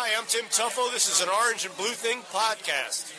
Hi, I'm Tim Tuffo. This is an Orange and Blue Thing podcast.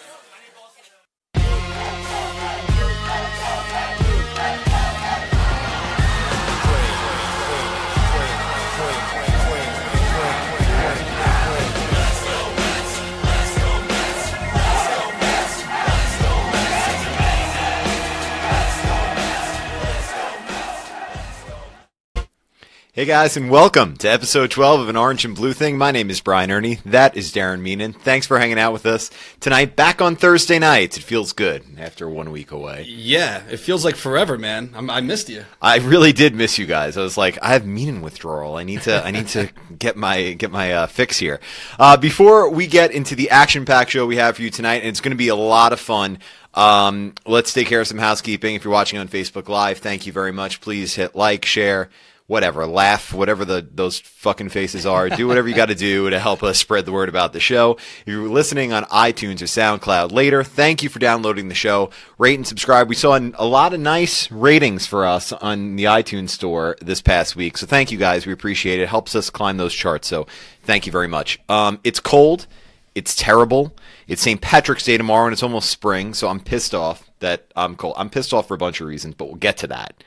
Hey guys, and welcome to episode 12 of An Orange and Blue Thing. My name is Brian Erni. That is Darren Meenan. Thanks for hanging out with us tonight. Back on Thursday nights. It feels good after one week away. Yeah, it feels like forever, man. I'm, I missed you. I really did miss you guys. I was like, I have Meenan withdrawal. I need to, I need to get my get my uh, fix here. Uh, before we get into the action-packed show we have for you tonight, and it's going to be a lot of fun. Um, let's take care of some housekeeping. If you're watching on Facebook Live, thank you very much. Please hit like, share whatever, laugh, whatever the those fucking faces are. Do whatever you got to do to help us spread the word about the show. If you're listening on iTunes or SoundCloud later, thank you for downloading the show. Rate and subscribe. We saw a lot of nice ratings for us on the iTunes store this past week, so thank you guys. We appreciate it. it helps us climb those charts. So thank you very much. Um, it's cold. It's terrible. It's St. Patrick's Day tomorrow, and it's almost spring, so I'm pissed off that I'm cold. I'm pissed off for a bunch of reasons, but we'll get to that.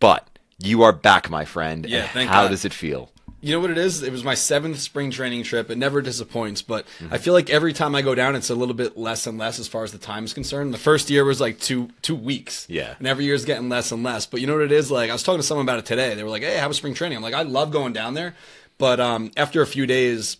But you are back, my friend. Yeah, and thank How God. does it feel? You know what it is? It was my seventh spring training trip. It never disappoints, but Mm-hmm. I feel like every time I go down, it's a little bit less and less as far as the time is concerned. The first year was like two two weeks. Yeah. And every year's getting less and less. But you know what it is? Like I was talking to someone about it today. They were like, "Hey, how was spring training?" I'm like, "I love going down there," but um, after a few days,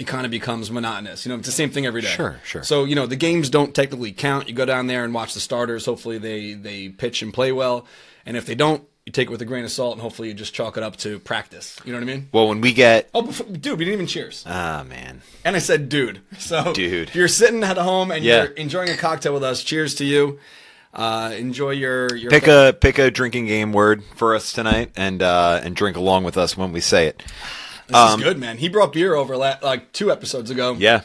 it kind of becomes monotonous. You know, it's the same thing every day. Sure, sure. So you know, the games don't technically count. You go down there and watch the starters. Hopefully, they they pitch and play well. And if they don't, you take it with a grain of salt, and hopefully, you just chalk it up to practice. You know what I mean? Well, when we get Oh, before, dude, we didn't even cheers. ah man, And I said, dude. So, Dude. if you're sitting at home and Yeah. you're enjoying a cocktail with us, cheers to you. Uh, enjoy your your pick a pick a drinking game word for us tonight, and uh, and drink along with us when we say it. This is good, man. He brought beer over la- like two episodes ago. um, Yeah,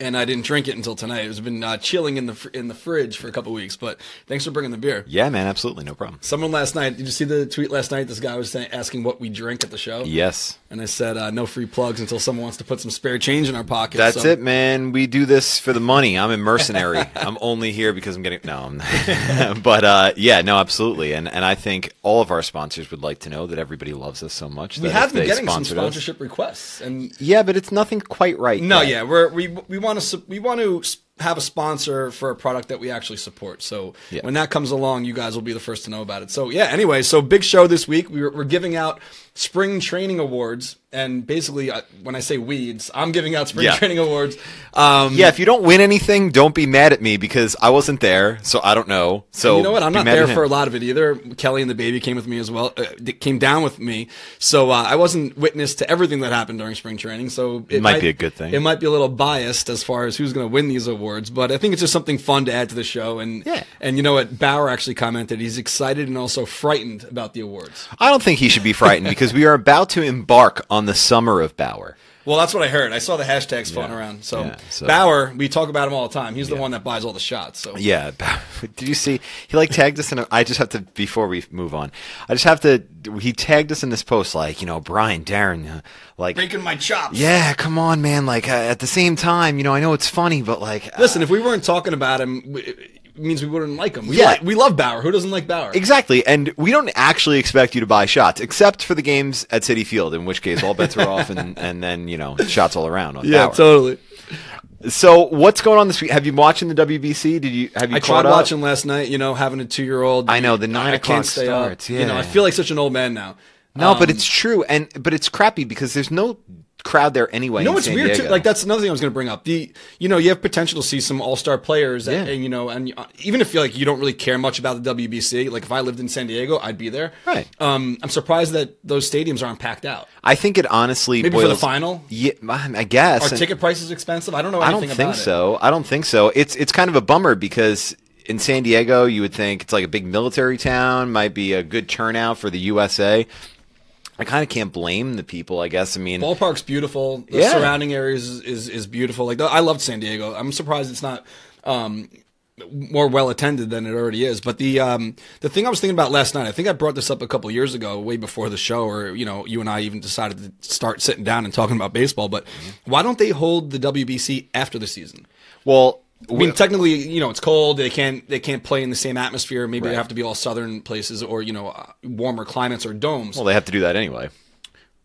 and I didn't drink it until tonight. It's been uh, chilling in the fr- in the fridge for a couple weeks. But thanks for bringing the beer. yeah, man, absolutely, no problem. Someone last night, did you see the tweet last night? This guy was saying, asking what we drink at the show. Yes, And I said, uh, no free plugs until someone wants to put some spare change in our pocket. that's So- it, man. We do this for the money. I'm a mercenary. I'm only here because I'm getting no. I'm but uh, yeah, no, absolutely, and and I think all of our sponsors would like to know that everybody loves us so much. We have been getting some sponsored us- sponsorship requests, and Yeah, but it's nothing quite right. no, yet. yeah, we're, we we want to we want to have a sponsor for a product that we actually support. So Yeah. when that comes along, you guys will be the first to know about it. So yeah, anyway, so big show this week. We're, we're giving out spring training awards, and basically, uh, when I say weeds, I'm giving out spring Yeah. training awards. Um, Yeah, if you don't win anything, don't be mad at me because I wasn't there, so I don't know. So you know what? I'm not there for a lot of it either. Kelly and the baby came with me as well. Uh, came down with me, so uh, I wasn't witness to everything that happened during spring training. So it Might be a good thing. It might be a little biased as far as who's going to win these awards, but I think it's just something fun to add to the show. And Yeah. and you know what? Bauer actually commented he's excited and also frightened about the awards. I don't think he should be frightened because we are about to embark on the summer of Bauer. Well, that's what I heard. I saw the hashtags floating Yeah. around. So, Yeah, so- Bauer, we talk about him all the time. He's the one that buys all the shots. So Yeah, did you see? He like tagged us in. A, I just have to before we move on. I just have to. He tagged us in this post, like you know, Brian, Darren, uh, like. breaking my chops. Yeah, come on, man. Like uh, at the same time, you know, I know it's funny, but like, uh, Listen, if we weren't talking about him, means we wouldn't like him. We Yeah. like, we love Bauer. Who doesn't like Bauer? Exactly, and we don't actually expect you to buy shots, except for the games at Citi Field, in which case all bets are off, and, and then you know shots all around on Yeah, Bauer. totally. So what's going on this week? Have you been watching the WBC? Did you have you I caught tried up? watching last night. You know, having a two-year-old. I know, the nine I o'clock starts, Up. You know, yeah. I feel like such an old man now. No, but Um, it's true, and but it's crappy because there's no crowd there anyway. You know what's San weird Diego. too? Like that's another thing I was going to bring up. The you know you have potential to see some all star players, and, Yeah. and, you know, and uh, even if you like you don't really care much about the WBC, like if I lived in San Diego, I'd be there. Right. Um, I'm surprised that those stadiums aren't packed out. I think it honestly Maybe for the final? Yeah, I guess. Are and- ticket prices expensive? I don't know I don't think about it. so. I don't think so. It's it's kind of a bummer because in San Diego, you would think it's like a big military town, might be a good turnout for the USA. I kind of can't blame the people. I guess. I mean, Ballpark's beautiful. The Yeah. surrounding areas is, is is beautiful. Like I loved San Diego. I'm surprised it's not um, more well attended than it already is. But the um, the thing I was thinking about last night, I think I brought this up a couple years ago, way before the show, or you know, you and I even decided to start sitting down and talking about baseball. But why don't they hold the WBC after the season? Well, I mean, technically, you know, it's cold. They can't they can't play in the same atmosphere. Maybe Right. they have to be all southern places, or you know, uh, warmer climates or domes. well, they have to do that anyway.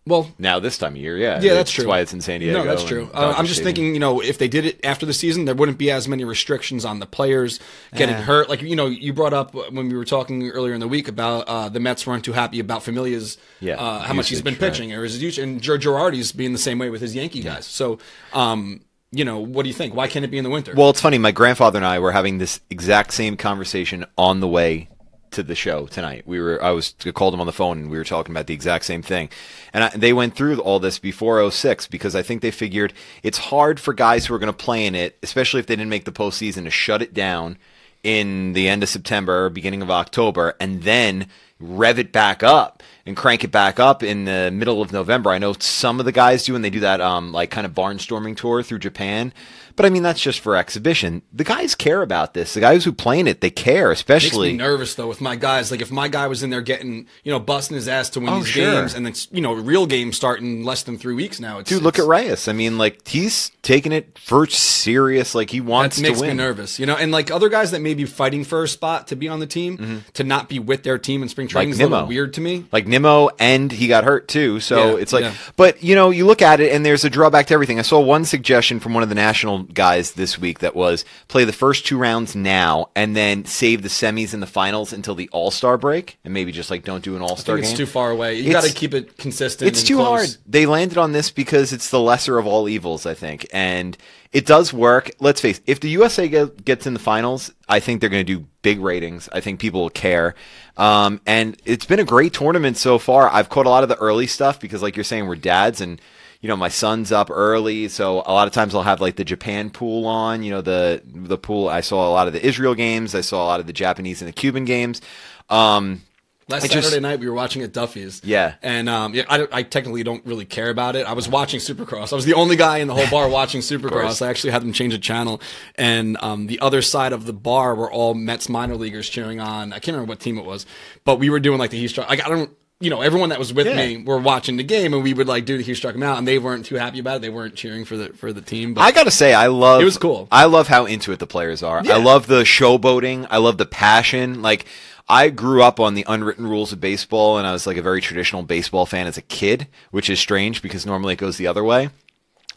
Well, Now this time of year, yeah, yeah, that's true. why it's in San Diego. No, that's true. Uh, I'm just Stadium. thinking, you know, if they did it after the season, there wouldn't be as many restrictions on the players getting Yeah. hurt. Like, you know, you brought up when we were talking earlier in the week about uh, the Mets weren't too happy about Familia's, Yeah, uh, how much he's been usage, right. pitching, or his usage, and Joe Girardi's being the same way with his Yankee guys. So, um, you know, what do you think? Why can't it be in the winter? Well, it's funny. My grandfather and I were having this exact same conversation on the way to the show tonight. We were, I was I called him on the phone and we were talking about the exact same thing. And I, they went through all this before 06 because I think they figured it's hard for guys who are going to play in it, especially if they didn't make the postseason, to shut it down in the end of September beginning of October and then rev it back up and crank it back up in the middle of November. I know some of the guys do and they do that um like kind of barnstorming tour through Japan. But I mean that's just for exhibition. The guys care about this. The guys who play in it, they care, Makes especially me nervous though with my guys. Like if my guy was in there getting, you know, busting his ass to win Oh, these sure. games, and then you know, real games start in less than three weeks now. It's, Dude, look at it's- Reyes. I mean, like he's taking it for serious. Like he wants That makes to me nervous, you know. And like other guys that may be fighting for a spot to be on the team, mm-hmm. to not be with their team in spring training is a little weird to me. Like Nimmo, and he got hurt too. So Yeah, it's like, yeah. but you know, you look at it, and there's a drawback to everything. I saw one suggestion from one of the national guys this week that was play the first two rounds now, and then save the semis and the finals until the All Star break, and maybe just like don't do an All Star game. it's too far away. You got to keep it consistent. It's too close. hard. They landed on this because it's the lesser of all evils, I think, and it does work. Let's face, it, if the USA get, gets in the finals, I think they're going to do big ratings. I think people will care, um, and it's been a great tournament so far. I've caught a lot of the early stuff because, like you're saying, we're dads and. You know, my son's up early, so a lot of times I'll have like the Japan pool on. You know, the the pool. I saw a lot of the Israel games. I saw a lot of the Japanese and the Cuban games. Um, Last I Saturday just- night we were watching at Duffy's. Yeah. and um, yeah, I, I technically don't really care about it. I was watching Supercross. I was the only guy in the whole bar watching Supercross. I actually had them change the channel, and um, the other side of the bar were all Mets minor leaguers cheering on. I can't remember what team it was, but we were doing like the he struck. Like I don't. You know, everyone that was with Yeah. me were watching the game, and we would like do the he struck him out, and they weren't too happy about it. They weren't cheering for the for the team. But I gotta say, I love. It was cool. I love how into it the players are. Yeah. I love the showboating. I love the passion. Like I grew up on the unwritten rules of baseball, and I was like a very traditional baseball fan as a kid, which is strange because normally it goes the other way.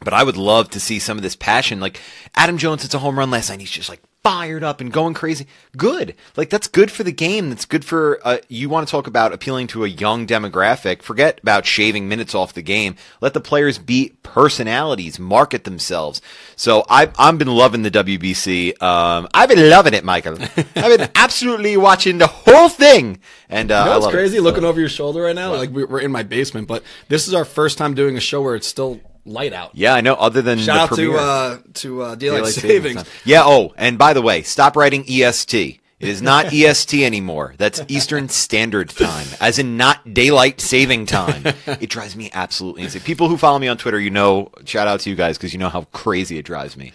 But I would love to see some of this passion. Like Adam Jones hits a home run last night. He's just like fired up and going crazy. Good. Like that's good for the game. That's good for uh, you want to talk about appealing to a young demographic. Forget about shaving minutes off the game. Let the players be personalities, market themselves. So I've I've been loving the WBC. Um, I've been loving it, Michael. I've been absolutely watching the whole thing. And uh, You know I what's love it. crazy? Looking over your shoulder right now, like we're in my basement, but this is our first time doing a show where it's still light out. Yeah, I know. Other than Shout out to uh, to uh, daylight, Daylight savings. time. Yeah. Oh, and by the way, stop writing EST. It is not EST anymore. That's Eastern Standard Time, as in not daylight saving time. It drives me absolutely insane. People who follow me on Twitter, you know, shout out to you guys because you know how crazy it drives me.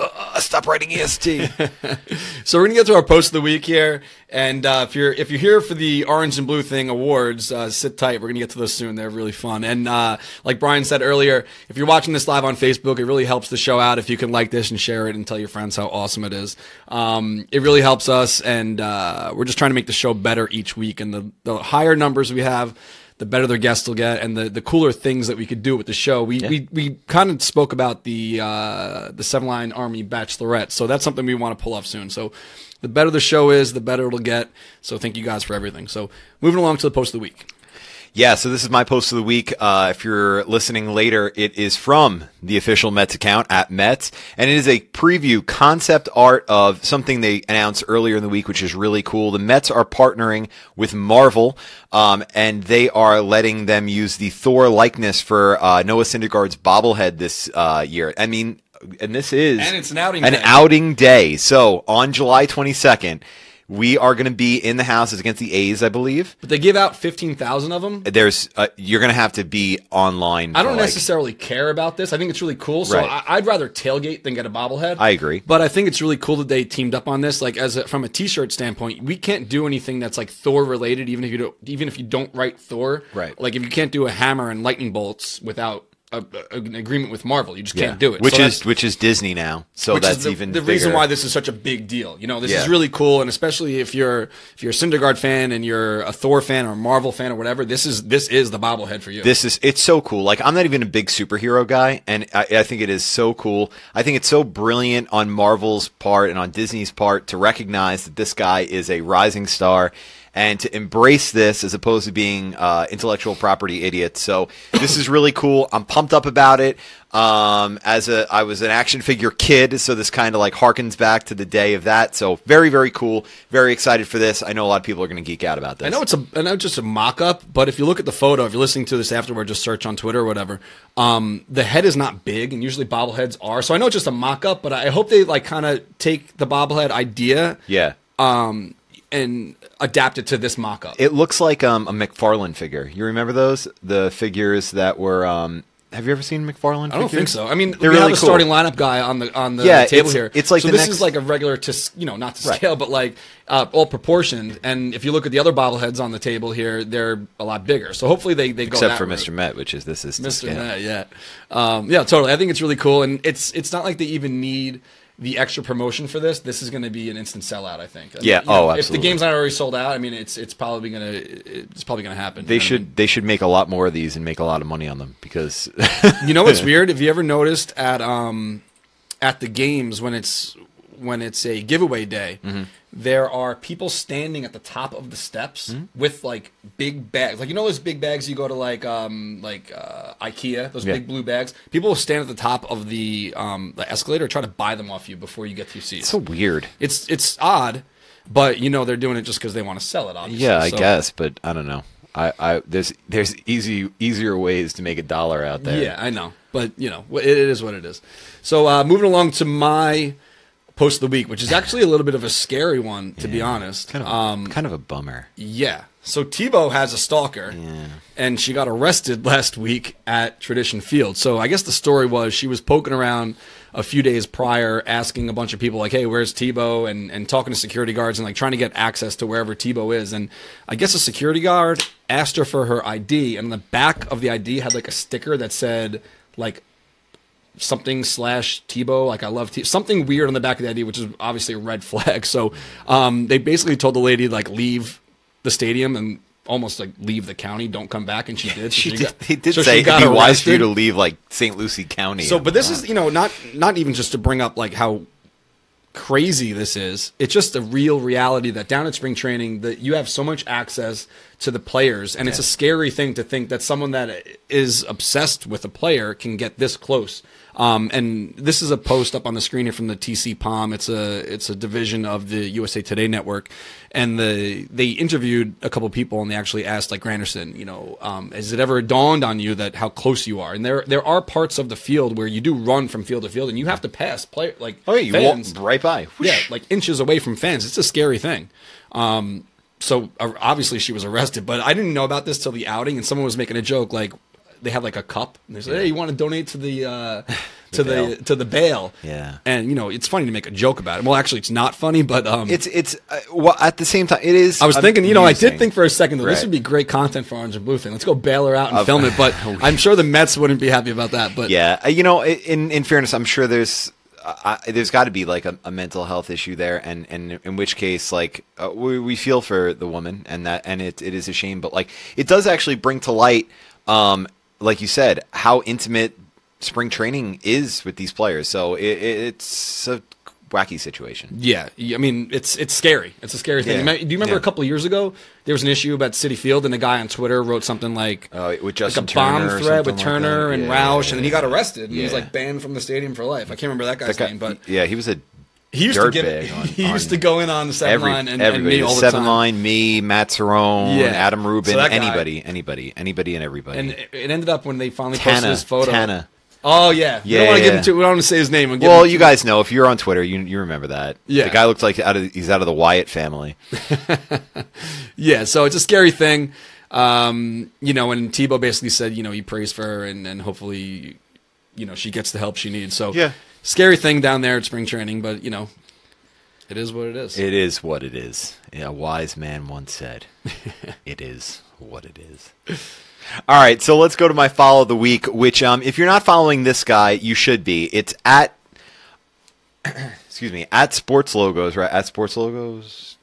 Uh, stop writing EST. So we're gonna get to our post of the week here, and uh, if you're if you're here for the Orange and Blue Thing awards, uh, sit tight. We're gonna get to those soon. They're really fun. And uh, like Brian said earlier, if you're watching this live on Facebook, it really helps the show out if you can like this and share it and tell your friends how awesome it is. Um, it really helps us, and uh, we're just trying to make the show better each week. And the the higher numbers we have. The better their guests will get, and the, the cooler things that we could do with the show. We we, we kind of spoke about the uh, the Seven Line Army Bachelorette, so that's something we want to pull off soon. So the better the show is, the better it'll get. So thank you guys for everything. So moving along to the post of the week. Yeah, so this is my post of the week. Uh, if you're listening later, it is from the official Mets account at Mets, and it is a preview concept art of something they announced earlier in the week, which is really cool. The Mets are partnering with Marvel, um, and they are letting them use the Thor likeness for uh, Noah Syndergaard's bobblehead this uh, year. I mean, and this is And it's an outing an day. outing day. So on July 22nd We are going to be in the house. It's against the A's, I believe. But they give out fifteen thousand of them. There's uh, you're going to have to be online. I don't like- necessarily care about this. I think it's really cool. So Right. I, I'd rather tailgate than get a bobblehead. I agree. But I think it's really cool that they teamed up on this. Like as a, from a T-shirt standpoint, we can't do anything that's like Thor related, even if you don't, even if you don't write Thor. Right. Like if you can't do a hammer and lightning bolts without a, a- an agreement with Marvel, you just Yeah. can't do it. Which So is which is Disney now. So that's the, even the reason why this is such a big deal. You know, this Yeah. is really cool, and especially if you're if you're a Syndergaard fan and you're a Thor fan or a Marvel fan or whatever, this is this is the bobblehead for you. This is it's so cool. Like I'm not even a big superhero guy, and I, I think it is so cool. I think it's so brilliant on Marvel's part and on Disney's part to recognize that this guy is a rising star and to embrace this as opposed to being uh, intellectual property idiots. So this is really cool. I'm pumped up about it. Um, as a, I was an action figure kid, so this kind of like harkens back to the day of that. So very, very cool. Very excited for this. I know a lot of people are going to geek out about this. I know it's a I know it's just a mock up, but if you look at the photo, if you're listening to this afterward, just search on Twitter or whatever. Um, the head is not big, and usually bobbleheads are. So I know it's just a mock up, but I hope they like kind of take the bobblehead idea yeah. um, and adapt it to this mock up. It looks like um, a McFarlane figure. You remember those? The figures that were. Um, have you ever seen McFarlane? I don't think so. I mean, They're we really have a cool. starting lineup guy on the on the Yeah, table it's- here. it's like so this next- is like a regular to you know not to Right. scale, but like uh, all proportioned. And if you look at the other bobbleheads on the table here, they're a lot bigger. So hopefully they they go Except for route. Mr. Met, which is this is to Mr. scale. Net, yeah, um, yeah, totally. I think it's really cool, and it's it's not like they even need the extra promotion for this. This is going to be an instant sellout. I think. Yeah, know, oh, If the game's not already sold out, I mean, it's it's probably going to it's probably going to happen. They what I should mean? they should make a lot more of these and make a lot of money on them because You know what's weird? Have you ever noticed at um at the games when it's when it's a giveaway day, Mm-hmm. There are people standing at the top of the steps Mm-hmm. with like big bags. Like you know those big bags you go to like um like uh, IKEA, those Yeah. big blue bags. People will stand at the top of the um the escalator try to buy them off you before you get to your seats. so weird. it's it's odd, but you know they're doing it just because they want to sell it. Obviously. Yeah, I So- guess, but I don't know. I, I there's there's easy easier ways to make a dollar out there. Yeah, I know, but you know, it it is what it is. So uh, moving along to my post of the week, which is actually a little bit of a scary one, to be honest. kind of um, kind of a bummer. yeah. So Tebow has a stalker, and she got arrested last week at Tradition Field. So I guess the story was she was poking around a few days prior, asking a bunch of people like, "Hey, where's Tebow?" and and talking to security guards and like trying to get access to wherever Tebow is. And I guess a security guard asked her for her ID, and the back of the ID had like a sticker that said like something slash Tebow, like I love T something weird on the back of the ID, which is obviously a red flag. So um, they basically told the lady like leave the stadium and almost like leave the county, don't come back, and she did. So She did, got- he did so say she it'd be wise for you to leave like St. Lucie County. So, but this is you know not not even just to bring up like how crazy this is. It's just a real reality that down at spring training that you have so much access to the players, and it's a scary thing to think that someone that is obsessed with a player can get this close. Um, and this is a post up on the screen here from the TC Palm. It's a it's a division of the USA Today network, and the they interviewed a couple people and they actually asked like Granderson, you know, um, has it ever dawned on you that how close you are? And there there are parts of the field where you do run from field to field, and you have to pass player like oh, yeah, you fans. walk right by. Yeah, like inches away from fans. It's a scary thing. Um, so uh, obviously she was arrested, but I didn't know about this till the outing, and someone was making a joke like they had like a cup, and they said, "Hey, you want to donate to the uh, to the, bail. to the bail?" Yeah. and you know it's funny to make a joke about it. Well, actually, it's not funny, but um, It's it's uh, well at the same time it is. I was thinking, you know, I did think for a second though, this would be great content for Orange and Blue thing. Let's go bail her out and Of- film it. But I'm sure the Mets wouldn't be happy about that. But Yeah, uh, you know, in in fairness, I'm sure there's uh, I, there's got to be like a, a mental health issue there, and and in which case, like uh, we we feel for the woman, and that and it it is a shame, but like it does actually bring to light, um, like you said, how intimate spring training is with these players. So it, it, it's a wacky situation. Yeah, I mean it's it's scary. It's a scary thing. Yeah. Do you remember Yeah. a couple of years ago there was an issue about Citi Field and a guy on Twitter wrote something like Uh, with like a bomb Turner threat with something like Turner and Yeah, Roush, and then he got arrested. And he was like banned from the stadium for life. I can't remember that guy's That guy- name, but yeah, he was a he used to get on- he used to go in on the seven every line and, and me all the seven time. line, me, Matt Cerrone, Yeah. Adam Rubin, So anybody, anybody, anybody, and everybody. And it ended up when they finally posted Tana, his photo. Tana. Oh yeah, we Yeah, don't want to yeah. give him too. We don't want to say his name. We'll Well, you guys know if you're on Twitter, you you remember that. Yeah. the guy looks like out of he's out of the Wyatt family. Yeah, so it's a scary thing. Um, you know, and Tebow basically said, you know, he prays for her and, and hopefully, you know, she gets the help she needs. So Yeah. Scary thing down there at spring training, but you know, it is what it is. It is what it is. Yeah, a wise man once said, "It is what it is." All right, so let's go to my follow of the week. Which, um, if you're not following this guy, you should be. It's at, excuse me, at Sports Logos, right? At Sports Logos.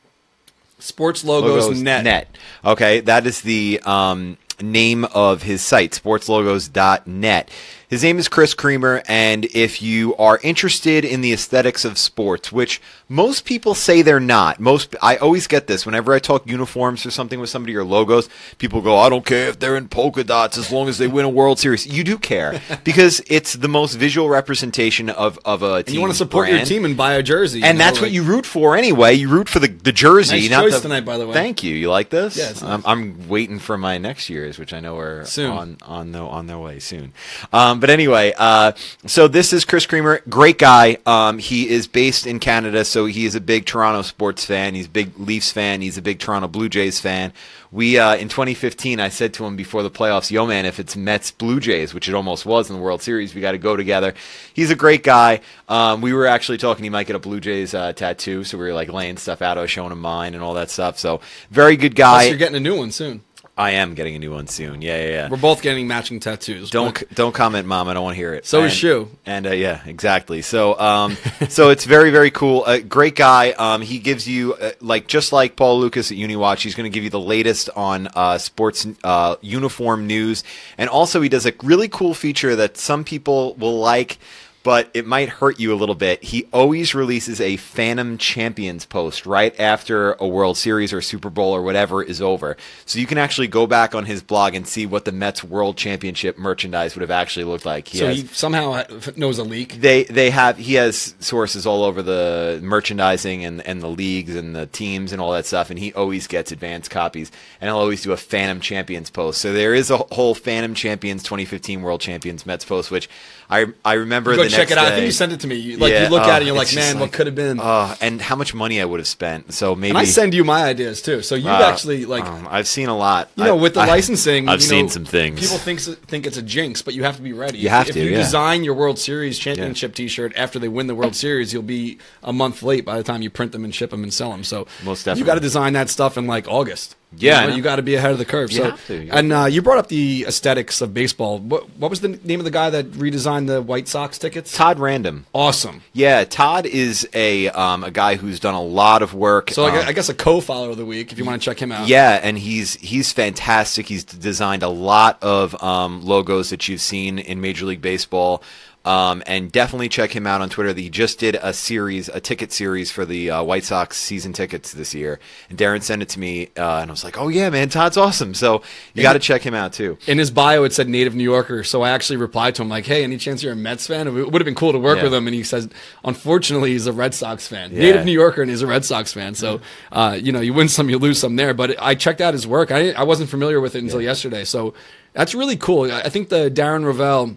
Sports logos, net. Okay, that is the um, name of his site, sportslogos.net. His name is Chris Creamer, and if you are interested in the aesthetics of sports, which most people say they're not, most I always get this whenever I talk uniforms or something with somebody or logos, people go, "I don't care if they're in polka dots as long as they win a World Series." You do care because it's the most visual representation of of a team. And you want to support your team and buy a jersey, And know, that's what you root for anyway. You root for the, the jersey. Nice not choice the- tonight, by the way. Thank you. You like this? Yeah, nice. I'm, I'm waiting for my next year's, which I know are Soon. on on the, on their way soon. Um, but anyway, uh, so this is Chris Creamer, great guy. Um, he is based in Canada, so he is a big Toronto sports fan. He's a big Leafs fan. He's a big Toronto Blue Jays fan. We uh, in 2015, I said to him before the playoffs, "Yo, man, if it's Mets Blue Jays, which it almost was in the World Series, we got to go together." He's a great guy. Um, we were actually talking he might get a Blue Jays uh, tattoo, so we were like laying stuff out. I was showing him mine and all that stuff. So very good Plus, guy. you're getting a new one soon. I am getting a new one soon. Yeah, yeah, yeah. We're both getting matching tattoos. Don't but- don't comment, mom. I don't want to hear it. So and, is Shu. And uh, yeah, exactly. So um, so it's very very cool. A great guy. Um, he gives you uh, like just like Paul Lukas at UniWatch. He's going to give you the latest on uh, sports uh, uniform news, and also he does a really cool feature that some people will like. But it might hurt you a little bit. He always releases a Phantom Champions post right after a World Series or Super Bowl or whatever is over. So you can actually go back on his blog and see what the Mets World Championship merchandise would have actually looked like. He So has- he somehow knows a leak. they they have he has sources all over the merchandising and and the leagues and the teams and all that stuff and he always gets advanced copies and he'll always do a Phantom Champions post. So there is a whole Phantom Champions 2015 World Champions Mets post which I I remember the check it out. I think you sent it to me. You- Like Yeah, you look oh, at it, and you're like, man, what could have been? Oh, and how much money I would have spent. So maybe and I send you my ideas too. So you uh, actually like. um, I've seen a lot. you know, with the I- licensing, I've seen know, some things. People think think it's a jinx, but you have to be ready. You If- have if to, you yeah. design your World Series championship T-shirt after they win the World Series, you'll be a month late by the time you print them and ship them and sell them. So Most definitely, you got to design that stuff in like August. Yeah, you, know. you got to be ahead of the curve. You so, have to, you and uh, you brought up the aesthetics of baseball. What what was the name of the guy that redesigned the White Sox tickets? Todd Radom. Awesome. Yeah, Todd is a um, a guy who's done a lot of work. So I um, I guess a co-follower of the week if you want to check him out. Yeah, and he's he's fantastic. He's designed a lot of um, logos that you've seen in Major League Baseball. Um, and definitely check him out on Twitter. He just did a series, a ticket series for the uh, White Sox season tickets this year. And Darren sent it to me, uh, and I was like, "Oh yeah, man, Todd's awesome." So you got to check him out too. in his bio it said native New Yorker, so I actually replied to him like, "Hey, any chance you're a Mets fan? It would have been cool to work Yeah. with him." And he says, "Unfortunately, he's a Red Sox fan, Yeah. native New Yorker, and he's a Red Sox fan. So, uh, you know, you win some, you lose some there." But I checked out his work. I I wasn't familiar with it until yesterday, so that's really cool. I I think the Darren Rovell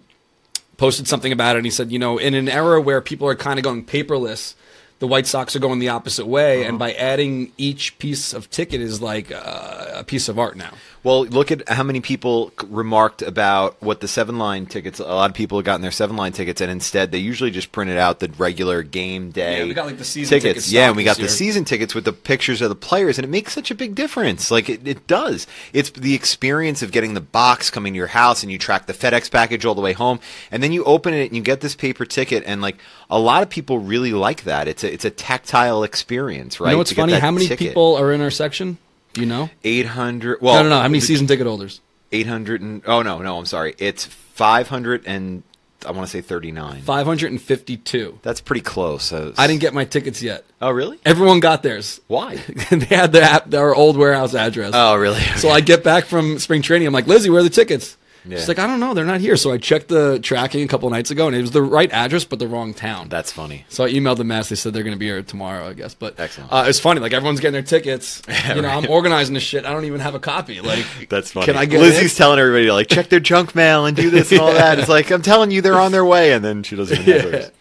posted something about it, and he said, you know, in an era where people are kind of going paperless. The White Sox are going the opposite way, and by adding each piece of ticket is like uh, a piece of art now. Well, look at how many people remarked about what the seven line tickets. A lot of people have gotten their seven line tickets, and instead they usually just printed out the regular game day. Yeah, we got, like, the season tickets Yeah, and we got this the season tickets with the pictures of the players, and it makes such a big difference. Like it, it does. It's the experience of getting the box coming to your house, and you track the FedEx package all the way home, and then you open it and you get this paper ticket, and like a lot of people really like that. It's a it's a tactile experience, right? You know what's funny? How many ticket. people are in our section? Do you know? Eight hundred. Well, no, no, no. How many season ticket holders? 800 and oh no no i'm sorry it's 500 and i want to say 39 Five hundred and fifty-two. that's pretty close Uh, I didn't get my tickets yet. oh really Everyone got theirs. why they had their, app, their old warehouse address. oh really So I get back from spring training. I'm like, Lizzie, where are the tickets? Yeah. She's like, I don't know, they're not here. So I checked the tracking a couple nights ago, and it was the right address, but the wrong town. That's funny. So I emailed the mess. They said they're going to be here tomorrow, I guess. But Excellent. Uh, it's funny. Like everyone's getting their tickets. you know, right. I'm organizing this shit. I don't even have a copy. Like That's funny. Can I get Lizzie's in? telling everybody to like check their junk mail and do this and all that. It's like I'm telling you, they're on their way, and then she doesn't even have.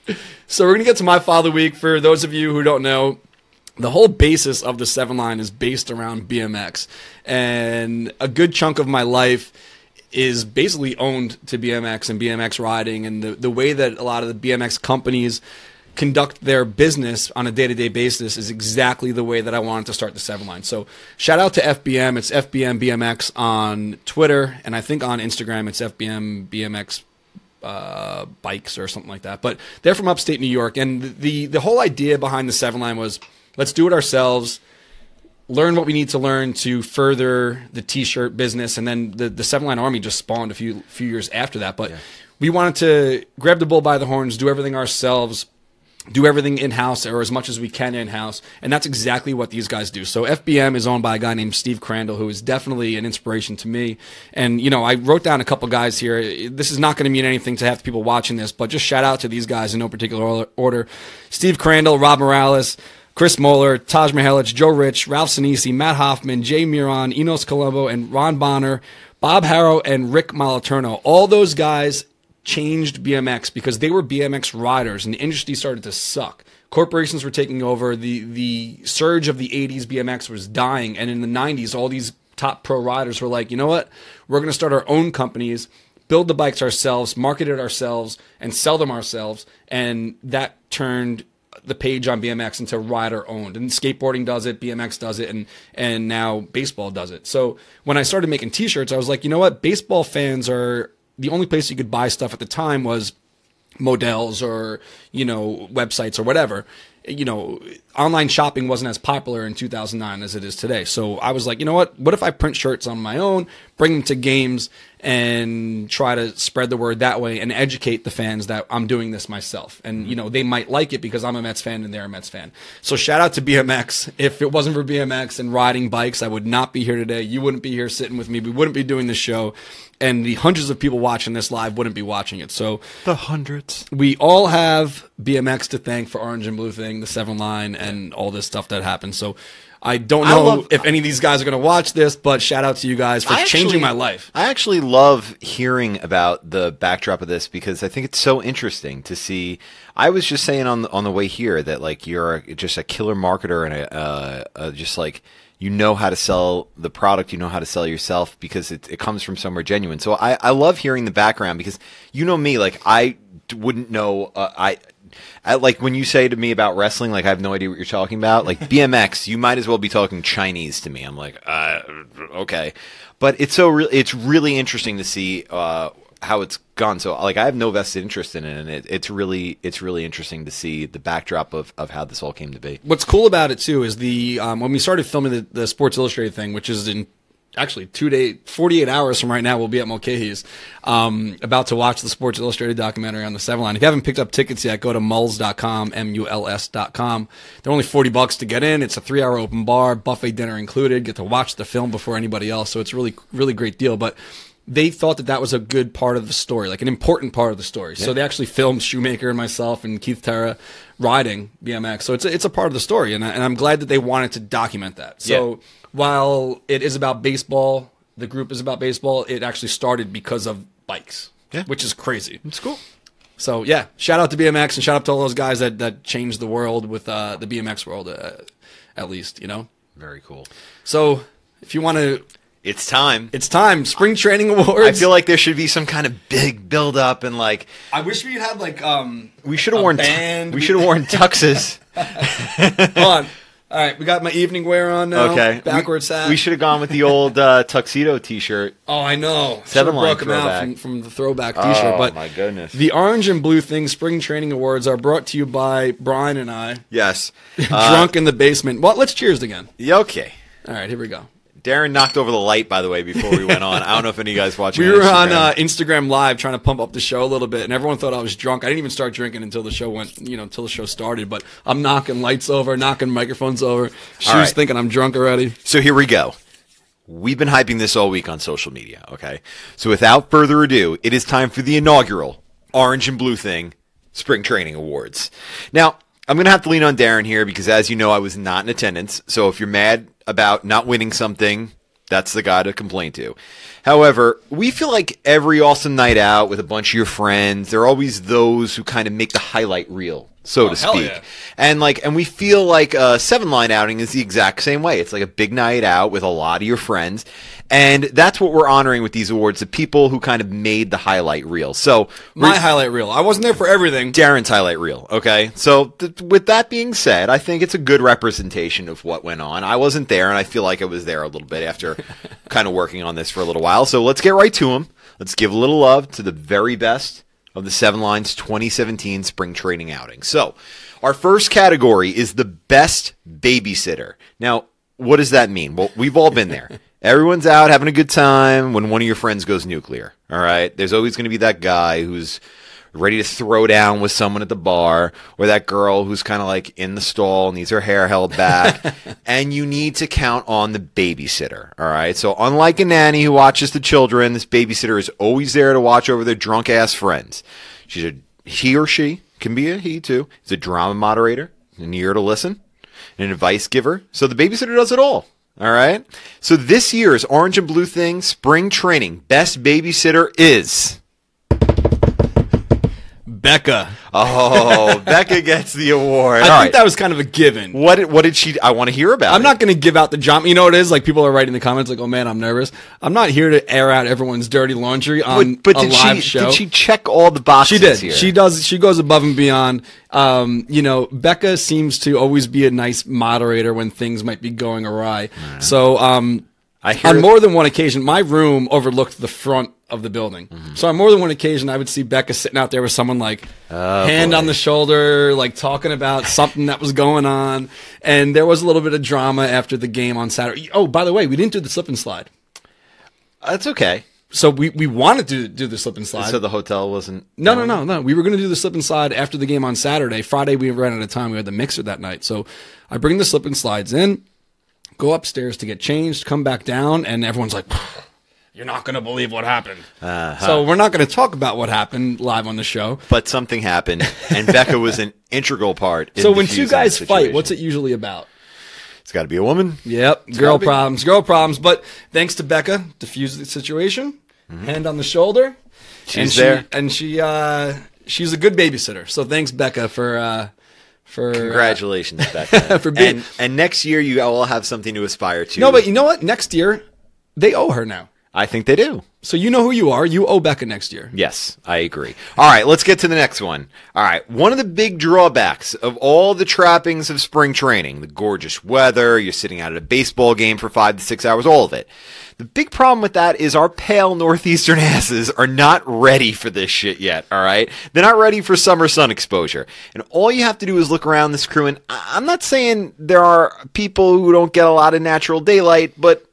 So we're gonna get to my father week. For those of you who don't know, the whole basis of the seven line is based around BMX, and a good chunk of my life is basically owned to BMX and BMX riding, and the the way that a lot of the BMX companies conduct their business on a day-to-day basis is exactly the way that I wanted to start the seven line. So shout out to FBM. It's FBM BMX on Twitter, and I think on Instagram it's FBM BMX uh, bikes or something like that. But they're from upstate New York, and the the whole idea behind the seven line was let's do it ourselves. Learn what we need to learn to further the t-shirt business, and then the the seven line army just spawned a few few years after that. But we wanted to grab the bull by the horns, do everything ourselves, do everything in house or as much as we can in house, and that's exactly what these guys do. So FBM is owned by a guy named Steve Crandall, who is definitely an inspiration to me. And you know, I wrote down a couple guys here. This is not going to mean anything to half the people watching this, but just shout out to these guys in no particular order: Steve Crandall, Rob Morales. Chris Moeller, Taj Mihelich, Joe Rich, Ralph Sinisi, Matt Hoffman, Jay Miron, Enos Colombo, and Ron Bonner, Bob Harrow, and Rick Moliterno. All those guys changed BMX because they were BMX riders and the industry started to suck. Corporations were taking over. The the surge of the 80s BMX was dying and in the 90s all these top pro riders were like, "You know what? We're going to start our own companies, build the bikes ourselves, market it ourselves and sell them ourselves." And that turned the page on BMX into rider owned, and skateboarding does it, BMX does it, and and now baseball does it. So when I started making T-shirts, I was like, you know what, baseball fans are the only place you could buy stuff at the time was models or you know websites or whatever you know online shopping wasn't as popular in 2009 as it is today. So i was like you know what? What if i print shirts on my own bring them to games and try to spread the word that way and educate the fans that i'm doing this myself? And you know they might like it because i'm a mets fan and they're a mets fan. So shout out to bmx if it wasn't for bmx and riding bikes i would not be here today. You wouldn't be here sitting with me. We wouldn't be doing this show and the hundreds of people watching this live wouldn't be watching it so The hundreds. we all have BMX to thank for Orange and Blue thing, the seven line, and all this stuff that happened. So I don't I know love- if any of these guys are going to watch this, but shout out to you guys for I changing actually- my life. I actually love hearing about the backdrop of this because I think it's so interesting to see. I was just saying on the, on the way here that like you're just a killer marketer and a, uh, uh, just like you know how to sell the product, you know how to sell yourself because it, it comes from somewhere genuine. So I, I love hearing the background because you know me, like I wouldn't know. Uh, I I, like when you say to me about wrestling, like I have no idea what you're talking about. Like BMX, you might as well be talking Chinese to me. I'm like, uh, okay, but it's so re- it's really interesting to see uh, how it's gone. So like I have no vested interest in it, and it, it's really it's really interesting to see the backdrop of, of how this all came to be. What's cool about it too is the um, when we started filming the, the Sports Illustrated thing, which is in actually two day, forty eight hours from right now, we'll be at Mulcahy's, um, about to watch the Sports Illustrated documentary on the Seven Line. If you haven't picked up tickets yet, go to mulls.com, m u l s.com. They're only forty bucks to get in. It's a three hour open bar, buffet dinner included. Get to watch the film before anybody else, so it's really really great deal. But they thought that that was a good part of the story, like an important part of the story. So they actually filmed Shoemaker and myself and Keith Tara riding BMX. So it's a, it's a part of the story, and, I, and I'm glad that they wanted to document that. So Yeah. while it is about baseball, the group is about baseball. It actually started because of bikes, Yeah. which is crazy. It's cool. So yeah, shout out to BMX and shout out to all those guys that that changed the world with uh, the BMX world, uh, at least you know. Very cool. So if you want to, It's time. it's time. Spring training awards. I feel like there should be some kind of big build up and like I wish we had like um. we should have worn band. we should have worn tuxes. Hold on. All right, we got my evening wear on now. Okay, Backwards we, hat. We should have gone with the old uh, tuxedo T-shirt. Oh, I know. Seven Should've line broke 'em out throwback. from, from the throwback T-shirt. Oh, but my goodness. the orange and blue thing spring training awards are brought to you by Brian and I, Yes. drunk in the basement. Well, let's cheers again. Yeah, okay. All right, here we go. Darren knocked over the light, by the way, before we went on. I don't know if any of you guys watching. We were on Instagram. uh, Instagram Live trying to pump up the show a little bit, and everyone thought I was drunk. I didn't even start drinking until the show went, you know, until the show started. But I'm knocking lights over, knocking microphones over. She All was thinking I'm drunk already. So here we go. we've been hyping this all week on social media, okay? So without further ado, it is time for the inaugural Orange and Blue Thing Spring Training Awards. Now, I'm going to have to lean on Darren here because, as you know, I was not in attendance. So if you're mad about not winning something, that's the guy to complain to. However, we feel like every awesome night out with a bunch of your friends, there are always those who kind of make the highlight reel, so oh, to Oh, hell speak. yeah. And like, and we feel like a seven line outing is the exact same way. It's like a big night out with a lot of your friends. And that's what we're honoring with these awards, the people who kind of made the highlight reel. So My highlight reel. I wasn't there for everything. Darren's highlight reel. Okay. So th- with that being said, I think it's a good representation of what went on. I wasn't there and I feel like I was there a little bit after kind of working on this for a little while. So let's get right to them. Let's give a little love to the very best of the Seven Lines 2017 spring training outing. So our first category is the best babysitter. Now, what does that mean? Well, we've all been there. Everyone's out having a good time when one of your friends goes nuclear. All right. There's always going to be that guy who's ready to throw down with someone at the bar, or that girl who's kind of like in the stall, needs her hair held back, and you need to count on the babysitter. All right. So, unlike a nanny who watches the children, this babysitter is always there to watch over their drunk ass friends. She's a he or she can be a he too. Is a drama moderator, an ear to listen, an advice giver. So the babysitter does it all. All right. So this year's Orange and Blue Thing Spring Training Best Babysitter is. Becca. Oh, Becca gets the award. I All think right. that was kind of a given. what did, what did she? I want to hear about. I'm it. not going to give out the jump. You know what it is? Like people are writing in the comments, like, "Oh man, I'm nervous." I'm not here to air out everyone's dirty laundry on But, but a did live she? show. Did she check all the boxes? She did. Here? She does. She goes above and beyond. Um, you know, Becca seems to always be a nice moderator when things might be going awry. So, um, I hear. on more than one occasion, my room overlooked the front of the building. Mm-hmm. So on more than one occasion, I would see Becca sitting out there with someone like Oh, hand on the shoulder, like talking about something that was going on. And there was a little bit of drama after the game on Saturday. Oh, by the way, we didn't do the slip and slide. That's okay. So we, we wanted to do the slip and slide. So the hotel wasn't. No, no, no, no. We were going to do the slip and slide after the game on Saturday. Friday, we ran out of time. We had the mixer that night. So I bring the slip and slides in, go upstairs to get changed, come back down, and everyone's like, You're not going to believe what happened. Uh-huh. So we're not going to talk about what happened live on the show. But something happened, and Becca was an integral part. In So when two guys fight, what's it usually about? It's got to be a woman. Yep, girl be- problems, girl problems. But thanks to Becca, diffused the situation, hand on the shoulder. Mm-hmm. She's and she, there. and she uh, she's a good babysitter. So thanks, Becca, for uh, for uh, Congratulations, Becca. For being- and, and next year you all have something to aspire to. No, but you know what? Next year, they owe her now. I think they do. So you know who you are. You owe Becca next year. Yes, I agree. All right, let's get to the next one. All right, one of the big drawbacks of all the trappings of spring training, the gorgeous weather, you're sitting out at a baseball game for five to six hours, all of it. The big problem with that is our pale northeastern asses are not ready for this shit yet, all right? They're not ready for summer sun exposure. And all you have to do is look around this crew, and I'm not saying there are people who don't get a lot of natural daylight, but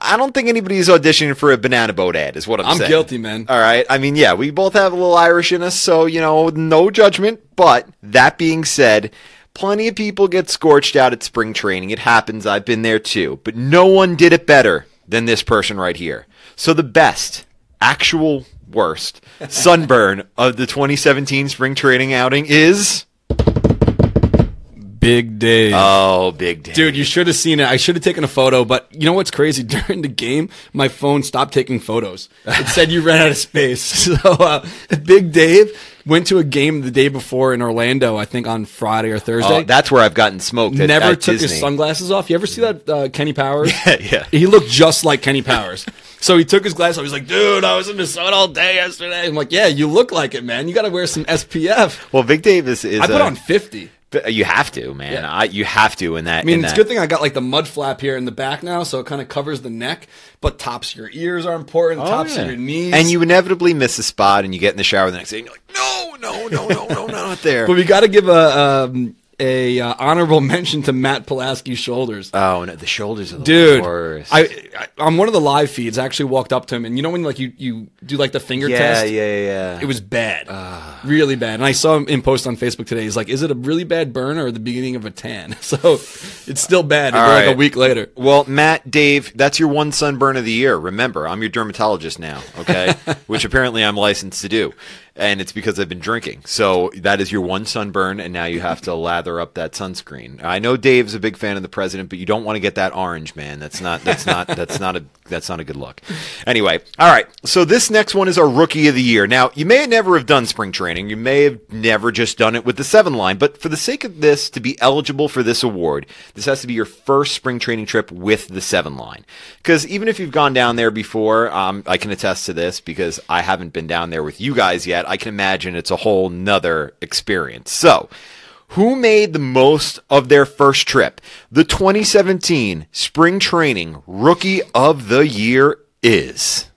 I don't think anybody's auditioning for a banana boat ad, is what I'm, I'm saying. guilty, man. All right. I mean, yeah, we both have a little Irish in us, so, you know, no judgment. But that being said, plenty of people get scorched out at spring training. It happens. I've been there too. But no one did it better than this person right here. So the best, actual worst sunburn of the 2017 spring training outing is. Big Dave. Oh, Big Dave. Dude, you should have seen it. I should have taken a photo, but you know what's crazy? During the game, my phone stopped taking photos. It said you ran out of space. So, uh, Big Dave went to a game the day before in Orlando, I think on Friday or Thursday. Oh, that's where I've gotten smoked. At, Never at took his sunglasses off. You ever see that uh, Kenny Powers? yeah. He looked just like Kenny Powers. So he took his glasses off. He's like, dude, I was in the sun all day yesterday. I'm like, yeah, you look like it, man. You got to wear some SPF. Well, Big Dave is. is I put a- on 50. But You have to, man. Yeah. I, you have to in that. I mean, it's a that. good thing I got like the mud flap here in the back now, so it kind of covers the neck. But tops of your ears are important. Oh, tops yeah. of your knees, And you inevitably miss a spot, and you get in the shower the next day, and you're like, no, no, no, no, no, not there. But we got to give a um, a uh, honorable mention to Matt Pulaski's shoulders. Oh no, the shoulders are the Dude, worst. I, I on one of the live feeds, I actually walked up to him, and you know when like you you do like the finger yeah, test. yeah, yeah, yeah. It was bad, really bad. And I saw him in post on Facebook today. He's like, "Is it a really bad burn or the beginning of a tan?" So it's still bad. All like a week later. Well, Matt, Dave, that's your one sunburn of the year. Remember, I'm your dermatologist now, okay? Which apparently I'm licensed to do. And it's because I've been drinking. So that is your one sunburn, and now you have to lather up that sunscreen. I know Dave's a big fan of the president, but you don't want to get that orange, man. That's not that's not that's not a that's not a good look. Anyway, all right. So this next one is our rookie of the year. Now, you may never have done spring training. You may have never just done it with the seven line, but for the sake of this to be eligible for this award, this has to be your first spring training trip with the seven line. Because even if you've gone down there before, um, I can attest to this because I haven't been down there with you guys yet. I can imagine it's a whole nother experience. So, who made the most of their first trip? The 2017 spring training rookie of the year is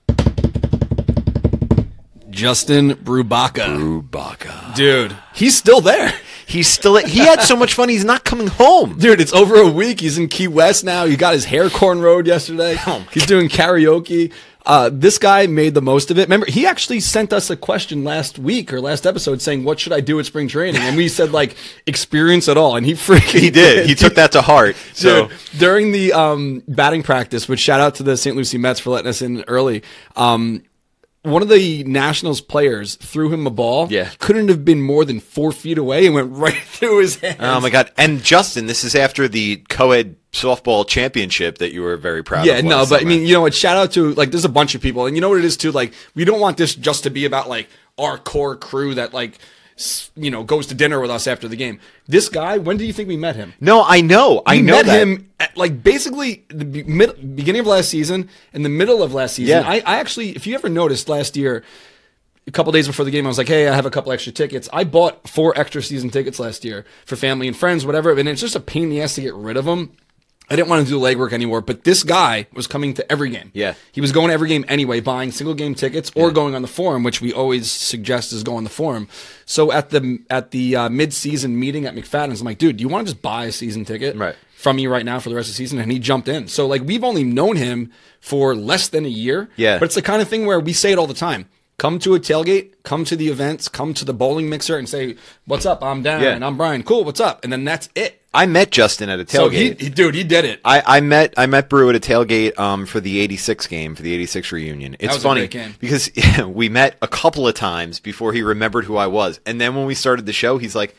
Justin Brubaca, Rubaka. dude, he's still there. He's still he had so much fun. He's not coming home. Dude, it's over a week. He's in Key West now. He got his hair cornrowed yesterday. Oh He's doing karaoke. Uh, this guy made the most of it. Remember, he actually sent us a question last week or last episode saying, "What should I do at spring training?" And we said, "Like, experience it all." And he freaking He did. He took that to heart. So Dude, during the um, batting practice, which shout out to the St. Lucie Mets for letting us in early. Um, one of the Nationals players threw him a ball. Yeah. couldn't have been more than four feet away and went right through his hands. Oh my god! And Justin, this is after the co-ed softball championship that you were very proud Yeah, of. Yeah, no, but I mean, you know what? Shout out to like, there's a bunch of people, and you know what it is too. Like, we don't want this just to be about like our core crew that like, you know, goes to dinner with us after the game. This guy, when do you think we met him? no, I know, I We know met that. him at, like basically the be- mid, beginning of last season and the middle of last season. Yeah. I, I actually, if you ever noticed last year, a couple days before the game, I was like, "Hey, I have a couple extra tickets." I bought four extra season tickets last year for family and friends, whatever. And it's just a pain in the ass to get rid of them. I didn't want to do the legwork anymore, but this guy was coming to every game. Yeah. he was going to every game anyway, buying single game tickets or going on the forum, which we always suggest is go on the forum. So at the at the uh, mid season meeting at McFadden's, I'm like, "Dude, do you want to just buy a season ticket?" Right. from me right now for the rest of the season, and he jumped in. So like we've only known him for less than a year. Yeah. But it's the kind of thing where we say it all the time. Come to a tailgate, come to the events, come to the bowling mixer and say, What's up? I'm Dan Yeah. and I'm Brian. Cool, what's up? And then that's it. I met Justin at a So tailgate. he, he dude, he did it. I, I met I met Brew at a tailgate um, for the '86 game for the '86 reunion. It's funny because we met a couple of times before he remembered who I was, and then when we started the show, he's like,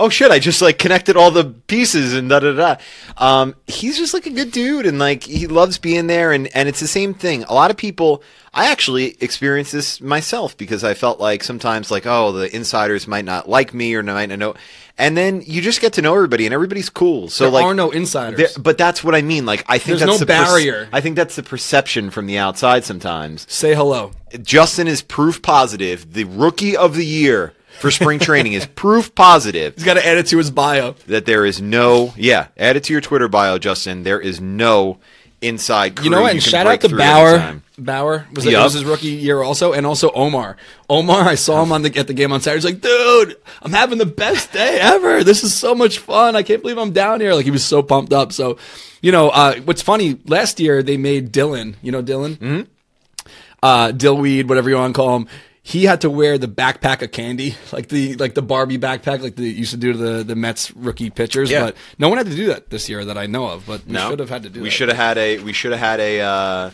"Oh shit!" I just like connected all the pieces and da da da. Um, he's just like a good dude, and like he loves being there, and and it's the same thing. A lot of people. I actually experienced this myself because I felt like sometimes like oh the insiders might not like me or might not know, and then you just get to know everybody and everybody's cool. So there like are no insiders. but that's what I mean. Like I think There's that's no the barrier. I think that's the perception from the outside sometimes. Say hello. Justin is proof positive. The rookie of the year for spring training is proof positive He's got to add it to his bio. that there is no. Yeah, add it to your Twitter bio, Justin. There is no inside. Crew You know And shout out to Bauer. Bauer was, it, was his rookie year also, and also Omar. Omar, I saw him on the at the game on Saturday. He's like, dude, I'm having the best day ever. This is so much fun. I can't believe I'm down here. Like he was so pumped up. So, you know, uh, what's funny? Last year they made Dylan. You know Dylan, mm-hmm. uh, Dillweed, whatever you want to call him. He had to wear the backpack of candy, like the like the Barbie backpack, like they used to do to the the Mets rookie pitchers. Yeah. But no one had to do that this year that I know of. But we No, should have had to do. We that. should have had a. We should have had a. Uh,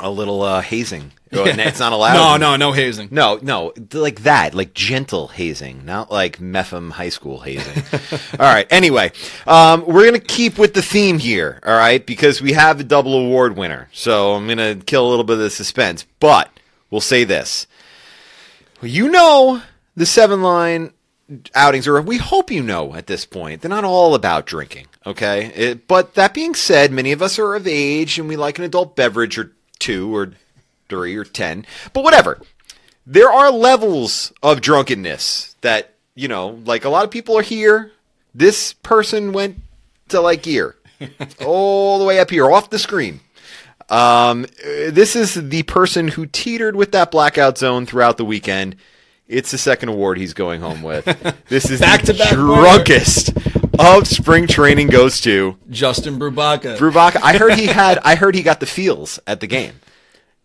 a little uh, hazing. It's not allowed. No, no, no hazing. No, no, like that, like gentle hazing, not like Mepham High School hazing. all right. Anyway, um, we're gonna keep with the theme here. All right, because we have a double award winner, so I'm gonna kill a little bit of the suspense. But we'll say this: you know, the seven line outings, or we hope you know at this point, they're not all about drinking. Okay, It- but that being said, many of us are of age and we like an adult beverage or two or three or ten, but whatever. There are levels of drunkenness that you know, like a lot of people are here. This person went to like here, all the way up here, off the screen. Um, this is the person who teetered with that blackout zone throughout the weekend. It's the second award he's going home with. This is Back-to-back the drunkest of spring training goes to Justin Brubaka. Brubaka. I heard he had. I heard he got the feels at the game.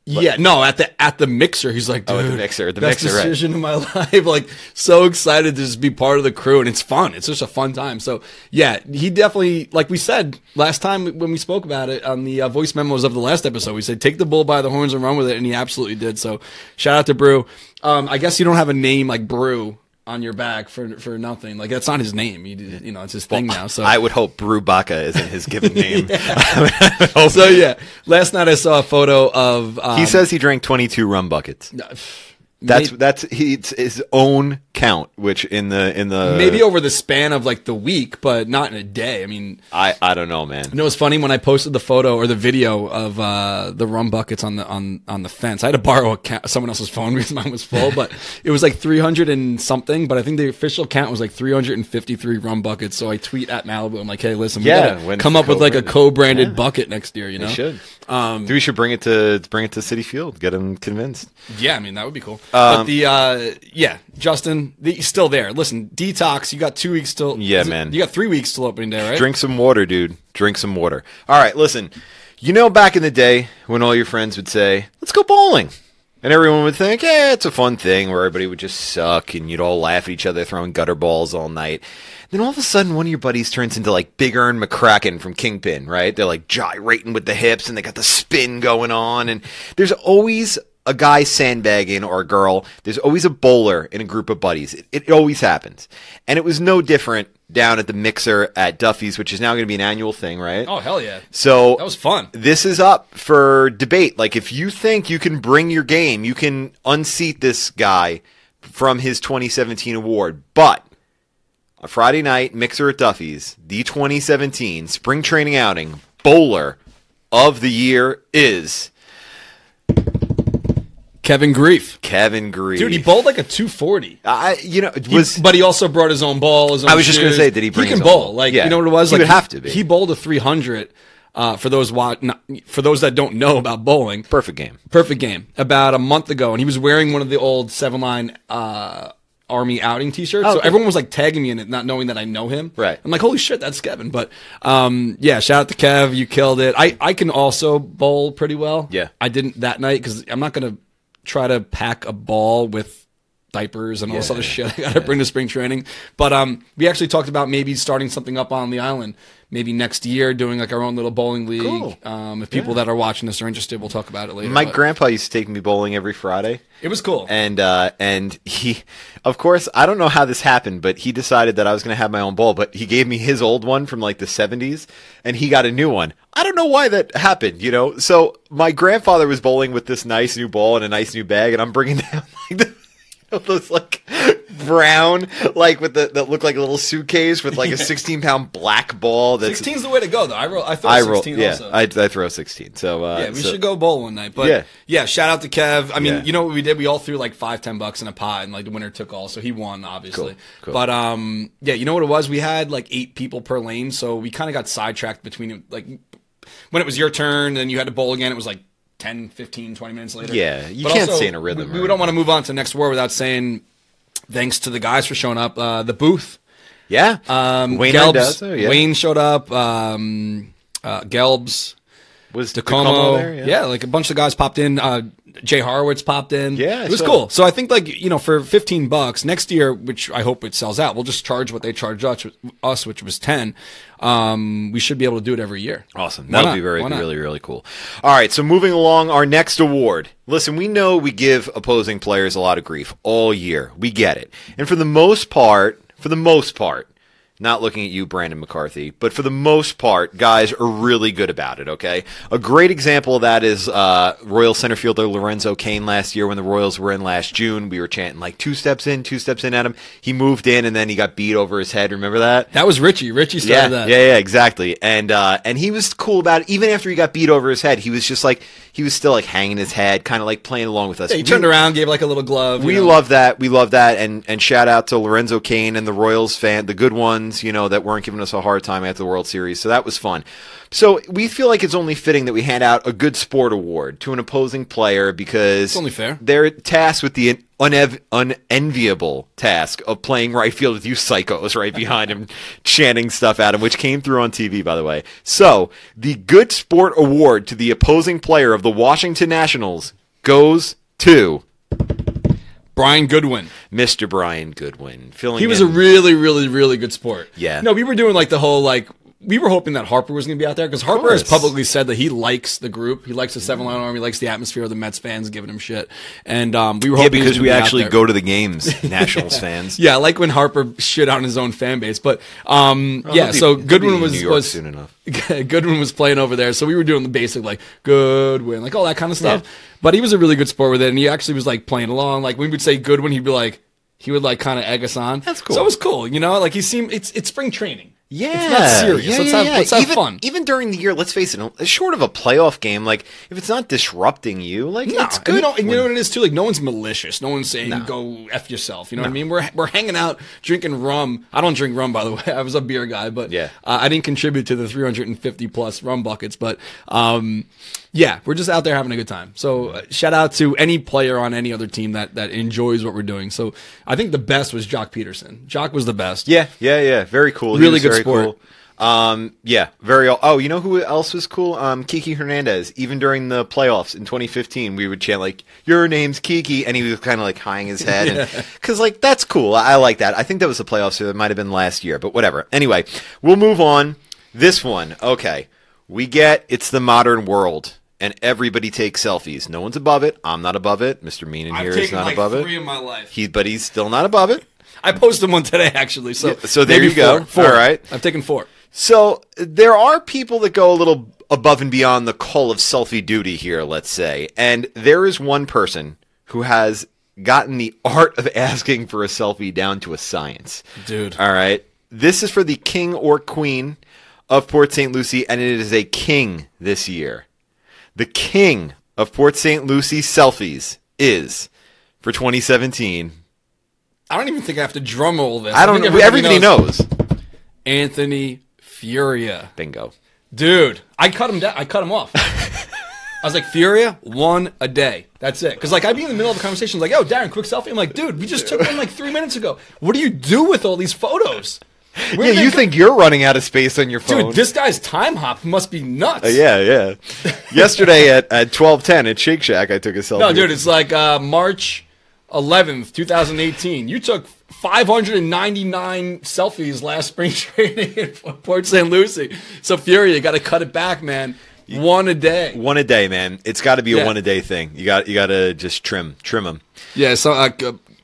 Yeah, no, at the at the mixer, he's like, dude, Oh, the mixer, at the best mixer, right. decision of my life. Like, so excited to just be part of the crew, and it's fun. It's just a fun time. So, yeah, he definitely, like we said last time when we spoke about it on the uh, voice memos of the last episode, we said take the bull by the horns and run with it, and he absolutely did. So, shout out to Brew. Um, I guess you don't have a name like Brew on your back for for nothing. Like that's not his name. You, you know, it's his thing now. So I would hope Brubaka isn't his given name. so yeah. Last night I saw a photo of. Um, he says he drank 22 rum buckets. That's that's he, his own count, which in the in the maybe over the span of like the week, but not in a day. I mean, I I don't know, man. You know, it's funny when I posted the photo or the video of uh, the rum buckets on the on on the fence. I had to borrow a ca- someone else's phone because mine was full, but it was like three hundred and something. But I think the official count was like three hundred and fifty three rum buckets. So I tweet at Malibu. I'm like, hey, listen, we Yeah, come up with like a co-branded. Yeah. bucket next year. You know, He should. Um, we should bring it to bring it to Citi Field. Get them convinced. Yeah, I mean that would be cool. Um, but the uh, yeah, Justin, he's still there. Listen, detox. You got two weeks till. Yeah, it- man. You got three weeks till opening day, right? Drink some water, dude. Drink some water. All right, listen. You know, back in the day when all your friends would say, "Let's go bowling," and everyone would think, "Yeah, it's a fun thing," where everybody would just suck and you'd all laugh at each other throwing gutter balls all night. Then all of a sudden, one of your buddies turns into like Big Ern McCracken from Kingpin, right? They're like gyrating with the hips and they got the spin going on, and there's always a guy sandbagging or a girl. There's always a bowler in a group of buddies. It, it always happens, and it was no different down at the mixer at Duffy's, which is now going to be an annual thing, right? Oh hell yeah! So That was fun. This is up for debate. Like, if you think you can bring your game, you can unseat this guy from his 2017 award. But a Friday night mixer at Duffy's, the 2017 spring training outing bowler of the year is Kevin Grief, Kevin Grief. dude, he bowled like a two forty. I, you know, He- was but he also brought his own ball. His own I was just gonna say, did he bring He can his bowl. ball? Like Yeah. you know what it was? He like would have to be. He bowled a three hundred. Uh, for those wa- not, for those that don't know about bowling, perfect game. perfect game about a month ago, and he was wearing one of the old seven line uh, army outing T-shirts. so okay. everyone was like tagging me in it, not knowing that I know him. Right. I'm like, holy shit, that's Kevin. But um, yeah, shout out to Kev, you killed it. I I can also bowl pretty well. Yeah. I didn't that night because I'm not gonna try to pack a ball with diapers and all this Yeah. other shit I gotta bring to spring training. But um, we actually talked about maybe starting something up on the island. Maybe next year, doing like our own little bowling league. Cool. Um, if people that are watching this are interested, we'll talk about it later. My But grandpa used to take me bowling every Friday. it was cool. and uh, and he, of course, I don't know how this happened, but he decided that I was going to have my own ball. But he gave me his old one from like the '70s, and he got a new one. I don't know why that happened, you know. So my grandfather was bowling with this nice new ball and a nice new bag, and I'm bringing down like the, you know, those like brown, like with the that look like a little suitcase with like a 16 pound black ball. That's 16's the way to go, though. I roll. I throw I 16 yeah, also. I, I throw 16. So uh, yeah, we so- should go bowl one night. But Yeah. yeah. shout out to Kev. I mean, Yeah. you know what we did? We all threw like five, ten bucks in a pot, and like the winner took all, so he won, obviously. Cool, cool. But um, yeah, you know what it was? We had like eight people per lane, so we kind of got sidetracked between like when it was your turn, and you had to bowl again. It was like 10, 15, 20 minutes later. Yeah, you But can't also, stay in a rhythm We, we don't want to move on to the next war without saying thanks to the guys for showing up. Uh, the booth. yeah. Um, Wayne Gelbs, Mendoza, yeah. Wayne showed up. Um, uh, Gelbs, was Como, there? yeah. like a bunch of guys popped in. Uh, Jay Horowitz popped in. Yeah, it was saw cool. So I think like you know for fifteen bucks next year, which I hope it sells out, we'll just charge what they charge us, us which was ten. Um, we should be able to do it every year. Awesome. That'll not? be very, really, really cool. All right. So moving along, our next award. Listen, we know we give opposing players a lot of grief all year. We get it. And for the most part, for the most part, not looking at you, Brandon McCarthy, but for the most part, guys are really good about it, okay? A great example of that is uh, Royal center fielder Lorenzo Cain last year when the Royals were in last June. We were chanting like two steps in, two steps in at him. He moved in and then he got beat over his head. Remember that? That was Richie. Richie yeah, that. Yeah, yeah, exactly. And uh, and he was cool about it. Even after he got beat over his head, he was just like he was still like hanging his head, kind of like playing along with us. Yeah, he turned around, gave like a little glove. We know. love that. We love that. And and shout out to Lorenzo Cain and the Royals fan, the good ones. Ones, you know, that weren't giving us a hard time after the World Series. So that was fun. So we feel like it's only fitting that we hand out a good sport award to an opposing player because It's only fair. they're tasked with the unev- unenviable task of playing right field with you psychos right behind him, chanting stuff at him, which came through on TV, by the way. So the good sport award to the opposing player of the Washington Nationals goes to Brian Goodwin. Mr. Brian Goodwin. Filling He was in- a really, really, really good sport. Yeah. No, we were doing like the whole like we were hoping that Harper was going to be out there because Harper has publicly said that he likes the group, he likes the Seven Line Army, he likes the atmosphere of the Mets fans giving him shit, and um, we were yeah, hoping because we be actually go to the games, Nationals fans. Yeah, I like when Harper shit on his own fan base, but um, yeah. be- So Goodwin was was soon enough. Goodwin was playing over there, so we were doing the basic like Goodwin, like all that kind of stuff. But he was a really good sport with it, and he actually was like playing along. Like when we would say Goodwin, he'd be like he would like kind of egg us on. That's cool. So it was cool, you know. Like he seemed it's it's spring training. Yeah, it's not serious. Yeah, let's yeah, have yeah. let's have even, fun. Even during the year, let's face it, short of a playoff game, like if it's not disrupting you, like No, it's and good. you know, and you know what it is too. Like no one's malicious. No one's saying go f yourself. You know what I mean? We're we're hanging out drinking rum. I don't drink rum, by the way. I was a beer guy, but Yeah. uh, I didn't contribute to the 350 plus rum buckets. But um, yeah, we're just out there having a good time. So uh, shout out to any player on any other team that that enjoys what we're doing. So I think the best was Joc Pederson. Joc was the best. yeah, yeah, yeah. Very cool. Really good very sport. Cool. Um, yeah, very. Oh, you know who else was cool? Um, Kiki Hernandez. Even during the playoffs in 2015, we would chant like "Your name's Kiki," and he was kind of like hanging his head, because like that's cool. I, I like that. I think that was the playoffs. So it might have been last year, but whatever. Anyway, we'll move on. This one, okay. We get it's the modern world, and everybody takes selfies. No one's above it. I'm not above it. Mr. Mean in here is not above it. three in my life. He, but he's still not above it. I posted one today actually. So so there maybe you go. Four. Four. All right. I've taken four. So there are people that go a little above and beyond the call of selfie duty here, let's say. And there is one person who has gotten the art of asking for a selfie down to a science. Dude. All right. This is for the king or queen of Port St. Lucie, and it is a king this year. The king of Port St. Lucie selfies is, for 2017, I don't even think I have to drum roll this. I don't know. Everybody knows. Anthony Furia. Bingo. Dude, I cut him down. I cut him off. I was like, Furia, one a day. That's it. Because like I'd be in the middle of a conversation, like, "Yo, Darren, quick selfie." I'm like, "Dude, we just took one like three minutes ago. What do you do with all these photos?" Where Yeah, you they think you're running out of space on your phone. dude? This guy's Timehop must be nuts. Uh, yeah, yeah. Yesterday at, at 1210 at Shake Shack, I took a selfie. No, dude, it's like uh, March 11th, 2018. You took 599 selfies last spring training in Port St. Lucie. So Fury, you got to cut it back, man. One a day. one a day, man. It's got to be a Yeah. one a day thing. You got you got to just trim trim them. Yeah. So uh,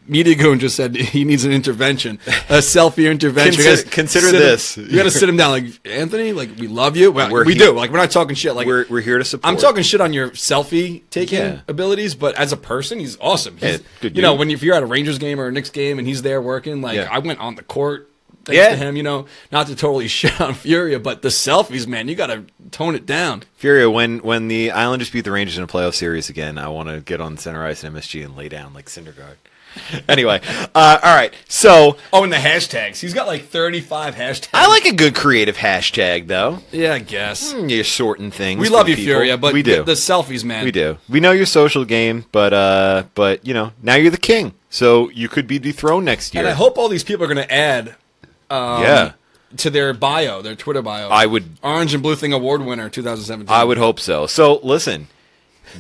Media Goon just said he needs an intervention, a selfie intervention. Consider- You gotta consider sit him- this. you got to sit him down, like Anthony. Like we love you. Well, we he- do. Like we're not talking shit. Like We're we're here to support. I'm talking shit on your selfie taking Yeah. abilities, but as a person, he's awesome. He's, Yeah, good you know, when you, if you're at a Rangers game or a Knicks game and he's there working, like Yeah. I went on the court thanks Yeah. to him. You know, not to totally shit on Furia, but the selfies, man, you got to tone it down. Furia, when when the Islanders beat the Rangers in a playoff series again, I want to get on center ice and MSG and lay down like Syndergaard. anyway, uh, all right. So Oh, and the hashtags. He's got like 35 hashtags. I like a good creative hashtag, though. Yeah, I guess. You're sorting things. We love you, people. Furia, but we do. The, selfies, man. we do. We know your social game, but uh, but you know now you're the king, so you could be dethroned next year. And I hope all these people are going to add yeah. to their bio, their Twitter bio. I would- Orange and Blue Thing Award winner 2017. I would hope so. So listen,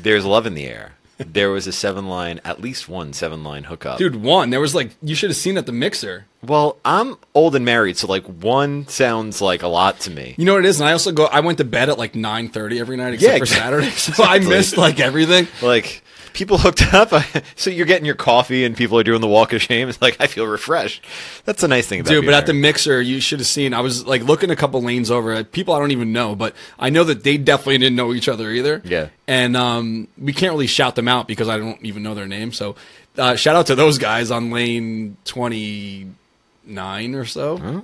there's love in the air. There was a seven line, at least one seven line hookup. Dude, one. There was like, you should have seen at the mixer. Well, I'm old and married, so like one sounds like a lot to me. You know what it is? And I also go, I went to bed at like 9.30 every night except Yeah, for. Saturday. So I missed like everything. Like people hooked up, so you're getting your coffee and people are doing the walk of shame. It's like I feel refreshed. That's a nice thing about Dude, being but at the mixer, you should have seen. I was like looking a couple lanes over at people I don't even know, but I know that they definitely didn't know each other either. Yeah. And um, we can't really shout them out because I don't even know their name. So uh, shout out to those guys on lane 29 or so.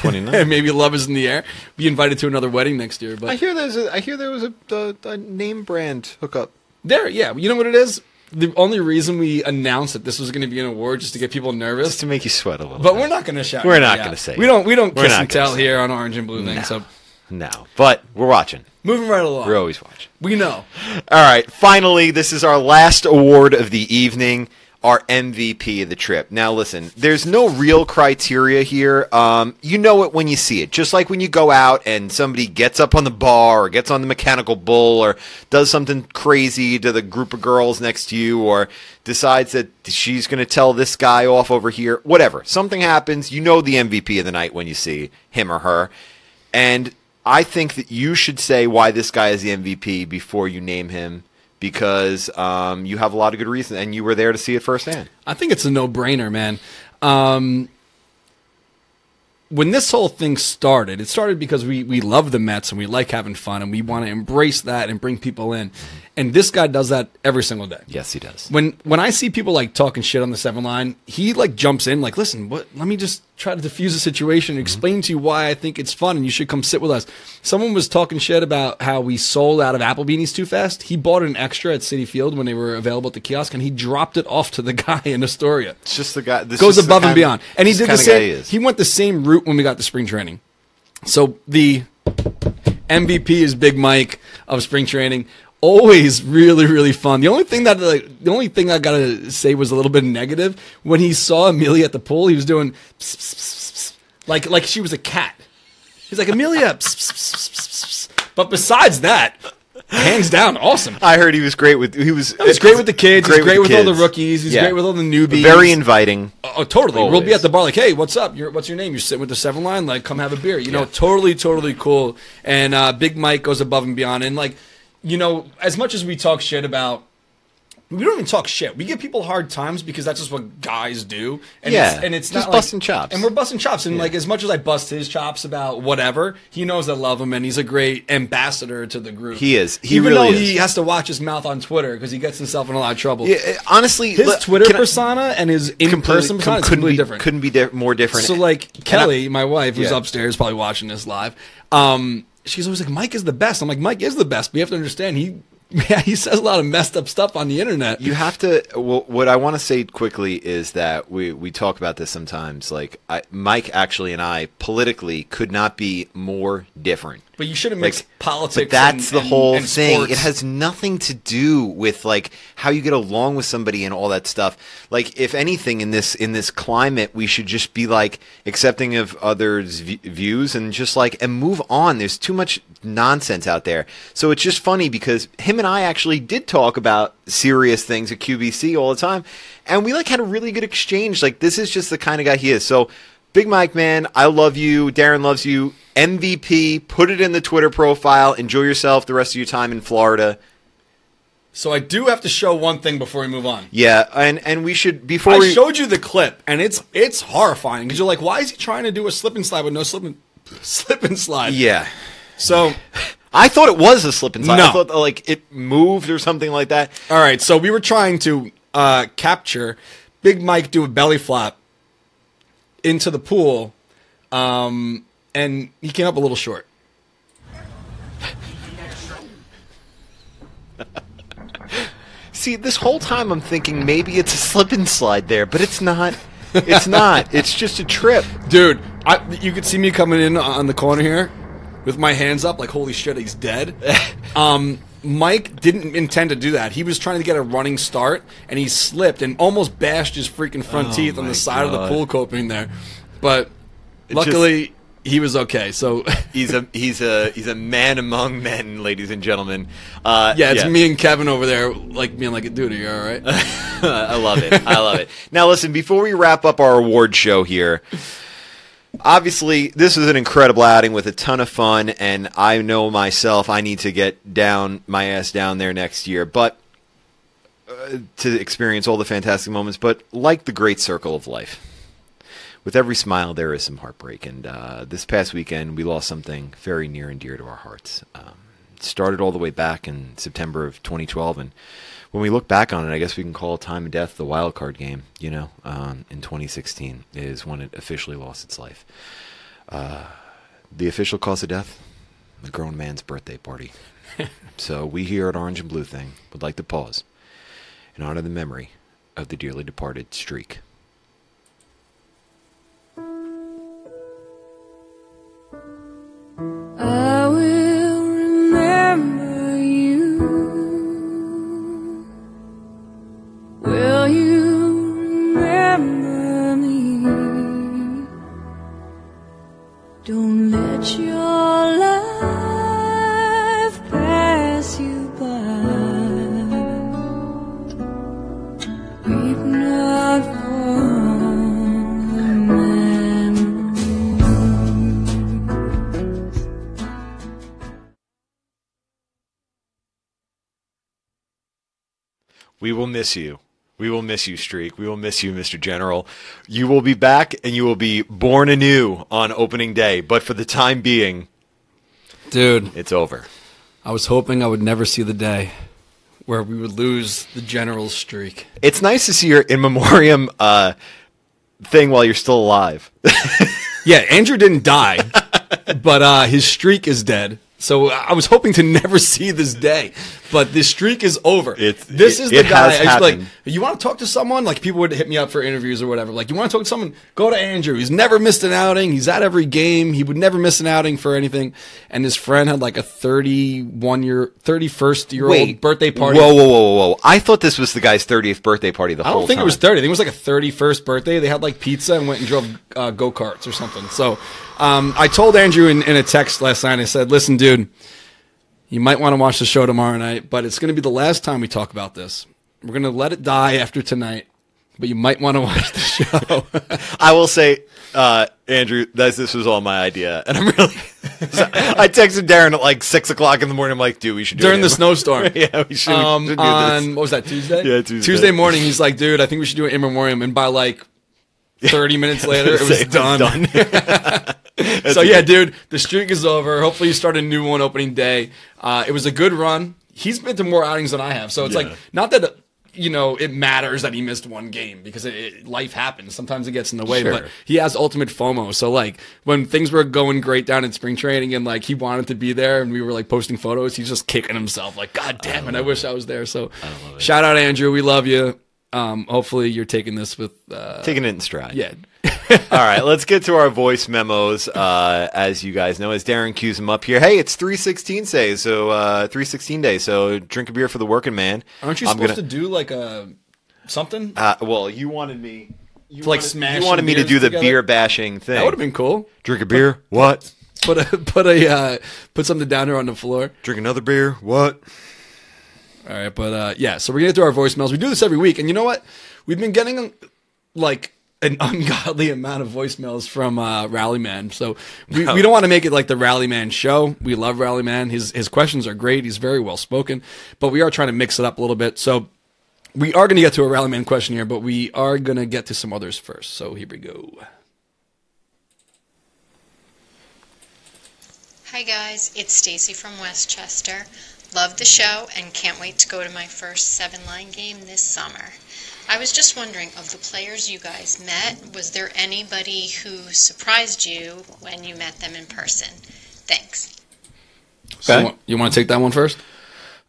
29. Maybe love is in the air. Be invited to another wedding next year. But I hear there's a, I hear there was a, a, a name brand hookup. There, yeah. You know what it is? the only reason we announced that this was going to be an award just to get people nervous. Just to make you sweat a little. But bit. we're not going to shout. We're not gonna say We don't. We don't We're kiss and tell here on Orange and Blue thing. So no, but we're watching. moving right along. We're always watching. We know. All right, finally, this is our last award of the evening, our MVP of the trip. Now, listen, there's no real criteria here. Um, you know it when you see it. Just like when you go out and somebody gets up on the bar or gets on the mechanical bull or does something crazy to the group of girls next to you or decides that she's going to tell this guy off over here. Whatever. Something happens. You know the MVP of the night when you see him or her. And I think that you should say why this guy is the MVP before you name him because um, you have a lot of good reason and you were there to see it firsthand. I think it's a no-brainer, man. Um, when this whole thing started, it started because we we love the Mets and we like having fun and we want to embrace that and bring people in. And this guy does that every single day. Yes, he does. When when I see people like talking shit on the seven line, he like jumps in like, listen, what? Let me just try to diffuse the situation, and explain to you why I think it's fun, and you should come sit with us. Someone was talking shit about how we sold out of apple beanies too fast. He bought an extra at Citi Field when they were available at the kiosk, and he dropped it off to the guy in Astoria It's just the guy. This goes above and kind- beyond. And he did the kind of guy he same. He went the same route when we got to spring training. So the MVP is Big Mike of spring training. Always really really fun. The only thing that like, the only thing I gotta say was a little bit negative when he saw Amelia at the pool. He was doing pss, pss, pss, like like she was a cat. He's like Amelia, but besides that, hands down, awesome. I heard he was great with. He was. He's great with the kids. he's great with, all the rookies. He's Yeah. great with all the newbies. Very inviting. Oh, totally. We'll be at the bar like, hey, what's up? You're, what's your name? You're sitting with the seven line. Like, come have a beer. You know, totally, totally cool. And uh, Big Mike goes above and beyond. And like, you know, as much as we talk shit about, we don't even talk shit. We give people hard times because that's just what guys do. And Yeah, it's, and it's just not busting like, chops. And we're busting chops. And like, as much as I bust his chops about whatever, he knows I love him, and he's a great ambassador to the group. He is. He even really though is. he has to watch his mouth on Twitter because he gets himself in a lot of trouble. Yeah, honestly, His look, Twitter can I- persona and his in person persona is couldn't completely be, different. Couldn't be di- more different. So like Kelly, my wife, who's Yeah. upstairs, probably watching this live. Um, she's always like, "Mike is the best." I'm like, "Mike is the best." But you have to understand, he yeah, he says a lot of messed up stuff on the internet. You have to. Well, what I want to say quickly is that we we talk about this sometimes. Like I, Mike actually and I politically could not be more different. But you shouldn't Like, mix politics. But that's and- the and- whole and thing. sports. It has nothing to do with like how you get along with somebody and all that stuff. Like if anything in this in this climate, we should just be like accepting of others' v- views and just like and move on. There's too much nonsense out there. So it's just funny because him and I actually did talk about serious things at QBC all the time, and we like had a really good exchange. Like this is just the kind of guy he is. So. Big Mike, man, I love you. Darren loves you. MVP, put it in the Twitter profile. Enjoy yourself the rest of your time in Florida. So I do have to show one thing before we move on. Yeah, and and we should before I we showed you the clip, and it's it's horrifying because you're like, why is he trying to do a slip and slide with no slip and slip and slide? yeah. So I thought it was a slip and slide. I No. thought that, like it moved or something like that. All right, so we were trying to uh, capture Big Mike do a belly flop into the pool, um, and he came up a little short. See, this whole time I'm thinking maybe it's a slip and slide there, but it's not. It's not. It's just a trip. Dude, I, you could see me coming in on the corner here with my hands up, like, holy shit, he's dead. um, Mike didn't intend to do that. He was trying to get a running start, and he slipped and almost bashed his freaking front Oh teeth on the side of the pool coping there. But just- luckily, he was okay. So, He's a he's a he's a man among men, ladies and gentlemen. Uh, yeah, it's me and Kevin over there, like, being like, a dude, are you all right? I love it. I love it. Now, listen, before we wrap up our award show here, obviously, this was an incredible outing with a ton of fun, and I know myself I need to get down my ass down there next year, but uh, to experience all the fantastic moments. But like the great circle of life, with every smile there is some heartbreak, and uh, this past weekend we lost something very near and dear to our hearts. Um, started all the way back in September of 2012, and when we look back on it, I guess we can call time of death the wild card game. You know, um, in 2016 is when it officially lost its life. Uh, the official cause of death: a grown man's birthday party. so we here at Orange and Blue Thing would like to pause in honor of the memory of the dearly departed Streak. Miss you. We will miss you, Streak. We will miss you, Mr. General. You will be back and you will be born anew on opening day. But for the time being, Dude, it's over. I was hoping I would never see the day where we would lose the general's streak. It's nice to see your in memoriam uh, thing while you're still alive. Yeah, Andrew didn't die, but uh, his streak is dead. So I was hoping to never see this day, but the streak is over. It's- this it- is the guy. I like, you want to talk to someone? Like people would hit me up for interviews or whatever. Like you want to talk to someone? Go to Andrew. He's never missed an outing. He's at every game. He would never miss an outing for anything. And his friend had like a thirty-one year, thirty-first year old birthday party. Whoa, whoa, whoa, whoa, whoa! I thought this was the guy's 30th birthday party the whole time. I don't think time. it was 30. I think it was like a 31st birthday. They had like pizza and went and drove uh, go karts or something. So um, I told Andrew in, in a text last night, I said, listen, dude, you might want to watch the show tomorrow night, but it's going to be the last time we talk about this. We're going to let it die after tonight, but you might want to watch the show. I will say, uh, Andrew, that this was all my idea, and I'm really. so I texted Darren at like six o'clock in the morning. I'm like, dude, we should do During it. the snowstorm. yeah, we should, we um, should do on, this. what was that, Tuesday? Yeah, Tuesday. Tuesday morning, he's like, dude, I think we should do it in memoriam. And by like 30 minutes later, it was Say done. so yeah, dude, the streak is over. Hopefully, you start a new one opening day. Uh, it was a good run. He's been to more outings than I have, so it's Yeah. like not that you know it matters that he missed one game because it, it, life happens. Sometimes it gets in the way, Sure. but he has ultimate FOMO. So like when things were going great down in spring training and like he wanted to be there and we were like posting photos, he's just kicking himself like, God damn it, I wish I was there. So shout out Andrew, we love you. Um, hopefully you're taking this with uh, Taking it in stride. yeah. All right, let's get to our voice memos. Uh, as you guys know, as Darren cues them up here. Hey, it's three sixteen day, so uh, three sixteen day. So drink a beer for the working man. Aren't you I'm supposed gonna- to do like a something? Uh, well, you wanted me. You like wanted, smashing You wanted me to do the together? beer bashing thing. that would have been cool. Drink a beer. What? Put a put a uh, put something down here on the floor. Drink another beer. What? All right, but uh, yeah, so we're gonna do our voicemails. We do this every week, and you know what? We've been getting like an ungodly amount of voicemails from uh, Rallyman. So we, we don't want to make it like the Rallyman show. We love Rallyman. His his questions are great. He's very well spoken, but we are trying to mix it up a little bit. So we are going to get to a Rallyman question here, but we are going to get to some others first. So here we go. Hi guys, it's Stacy from Westchester. Love the show and can't wait to go to my first seven line game this summer. I was just wondering of the players you guys met, was there anybody who surprised you when you met them in person? Thanks. Okay. you, want, you want to take that one first?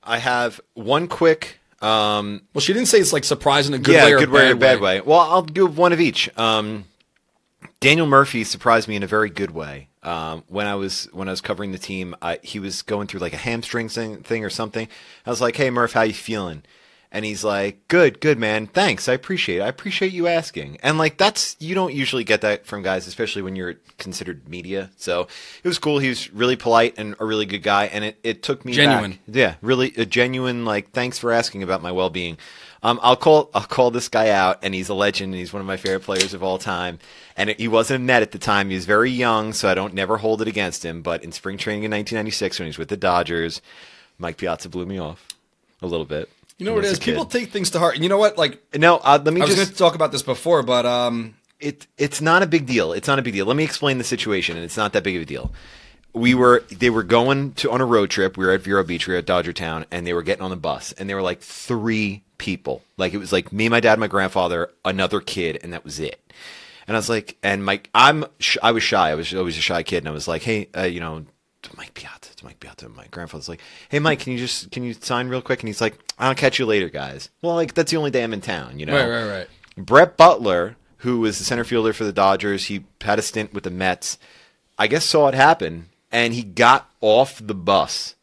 I have one quick. Um, Well, she didn't say it's like surprise in a good yeah, way or good a way bad or bad way. Well, I'll give one of each. Um, Daniel Murphy surprised me in a very good way. Um, when I was when I was covering the team, I, he was going through like a hamstring thing, thing or something. I was like, "Hey, Murph, how you feeling?" And he's like, "Good, good, man. Thanks. I appreciate. it. I appreciate you asking." And like that's you don't usually get that from guys, especially when you're considered media. So it was cool. He was really polite and a really good guy, and it, it took me Genuine. back. Yeah, really a genuine like thanks for asking about my well being. Um, I'll call I'll call this guy out, and he's a legend. And he's one of my favorite players of all time. And it, he wasn't a net at the time. He was very young, so I don't never hold it against him. But in spring training in 1996, when he was with the Dodgers, Mike Piazza blew me off a little bit. You know what it is? People take things to heart. And you know what? Like No, uh, let me I was just going to talk about this before, but um, it it's not a big deal. It's not a big deal. Let me explain the situation, and it's not that big of a deal. We were they were going to on a road trip. We were at Vero Beach, we were at Dodger Town, and they were getting on the bus, and there were like three people. Like it was like me, my dad, my grandfather, another kid, and that was it. And I was like, and Mike, I'm sh- I was shy. I was always a shy kid, and I was like, hey, uh, you know, Mike Piazza. It's Mike Piazza. My grandfather's like, "Hey, Mike, can you just can you sign real quick?" And he's like, "I'll catch you later, guys." Well, like that's the only day I'm in town, you know. Right, right, right. Brett Butler, who was the center fielder for the Dodgers, he had a stint with the Mets. I guess saw it happen, and he got off the bus,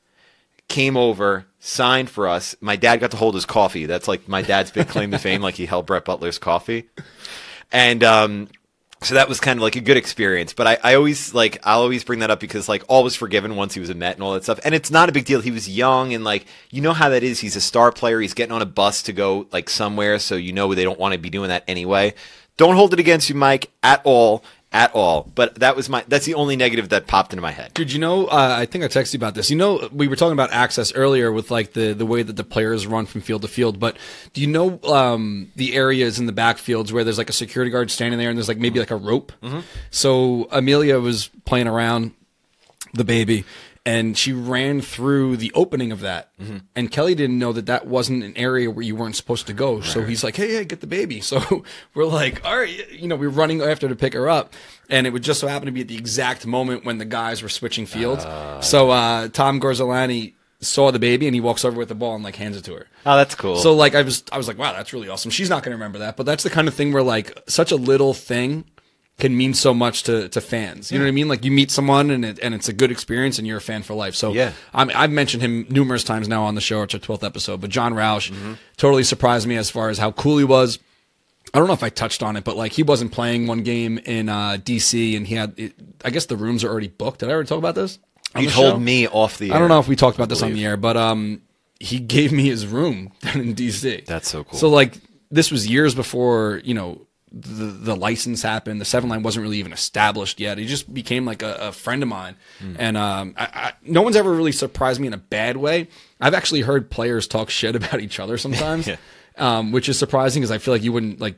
came over, signed for us. My dad got to hold his coffee. That's like my dad's big claim to fame. Like he held Brett Butler's coffee, and um, so that was kind of like a good experience. But I, I always like I'll always bring that up because like all was forgiven once he was a Met and all that stuff. And it's not a big deal. He was young and like you know how that is. He's a star player. He's getting on a bus to go like somewhere, so you know they don't want to be doing that anyway. Don't hold it against you, Mike, at all, at all. But that was my that's the only negative that popped into my head. Dude, you know, uh, I think I texted you about this. You know, we were talking about access earlier with like the, the way that the players run from field to field. But do you know um, the areas in the backfields where there's like a security guard standing there and there's like maybe like a rope? So Amelia was playing around the baby and she ran through the opening of that. And Kelly didn't know that that wasn't an area where you weren't supposed to go. So he's like, hey, hey, get the baby. So we're like, all right, you know, we're running after to pick her up. And it would just so happen to be at the exact moment when the guys were switching fields. so uh, Tom Gorzelanny saw the baby and he walks over with the ball and like hands it to her. Oh, that's cool. So like I was I was like, wow, that's really awesome. She's not going to remember that, but that's the kind of thing where like such a little thing can mean so much to, to fans. You know what I mean? Like you meet someone and it, and it's a good experience and you're a fan for life. So Yeah. I'm, I've mentioned him numerous times now on the show. It's our 12th episode, but Jon Rauch Mm-hmm. totally surprised me as far as how cool he was. I don't know if I touched on it, but like he wasn't playing one game in uh, DC and he had, it, I guess the rooms are already booked. Did I ever talk about this? you told show? me off the. I don't know if we talked about this on the air, but um, he gave me his room down in DC. That's so cool. So like, this was years before you know the the license happened. The seven line wasn't really even established yet. He just became like a, a friend of mine, Hmm. and um, I, I, no one's ever really surprised me in a bad way. I've actually heard players talk shit about each other sometimes, Yeah. um, which is surprising because I feel like you wouldn't like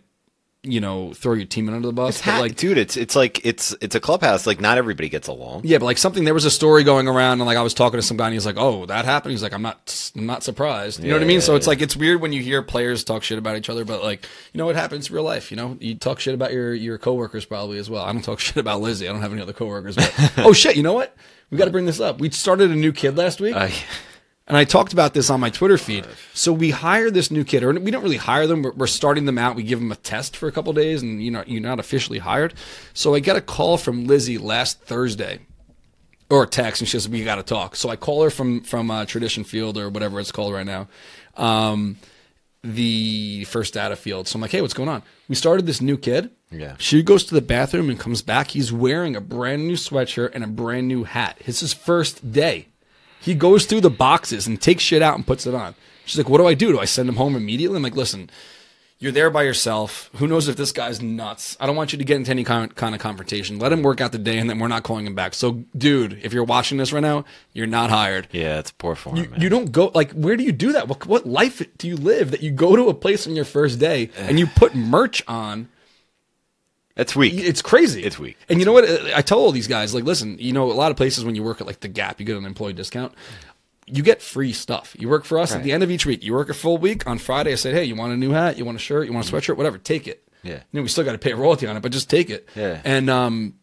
you know throw your team under the bus. It's but, ha- like dude, it's it's like it's it's a clubhouse. Like not everybody gets along. Yeah, but like something there was a story going around, and like I was talking to some guy, and he's like, "Oh, that happened." He's like, "I'm not, I'm not surprised." You know what I mean? Yeah, So it's yeah. like it's weird when you hear players talk shit about each other, but like you know, it happens in real life. You know, you talk shit about your your coworkers probably as well. I don't talk shit about Lizzie. I don't have any other coworkers. But oh shit, you know what? We got to bring this up. We started a new kid last week. Uh, And I talked about this on my Twitter feed. So we hire this new kid, or we don't really hire them. We're, we're starting them out. We give them a test for a couple days, and you know you're not officially hired. So I got a call from Lizzie last Thursday, or a text, and she says we got to talk. So I call her from from uh, Tradition Field or whatever it's called right now, um, the first data field. So I'm like, hey, what's going on? We started this new kid. Yeah. She goes to the bathroom and comes back. He's wearing a brand new sweatshirt and a brand new hat. It's his first day. He goes through the boxes and takes shit out and puts it on. She's like, "What do I do? Do I send him home immediately?" I'm like, "Listen, you're there by yourself. Who knows if this guy's nuts? I don't want you to get into any kind, kind of confrontation. Let him work out the day, and then we're not calling him back." So, dude, if you're watching this right now, you're not hired. yeah, it's poor form. You, you don't go like where do you do that? What what life do you live that you go to a place on your first day and you put merch on? It's weak. It's crazy. It's weak. And you know what? I tell all these guys, like, listen, you know, a lot of places when you work at like the Gap, you get an employee discount. You get free stuff. You work for us at the end of each week. You work a full week. On Friday, I said, hey, you want a new hat? You want a shirt? You want a sweatshirt? Whatever. Take it. Yeah. You know, we still got to pay a royalty on it, but just take it. Yeah. And um,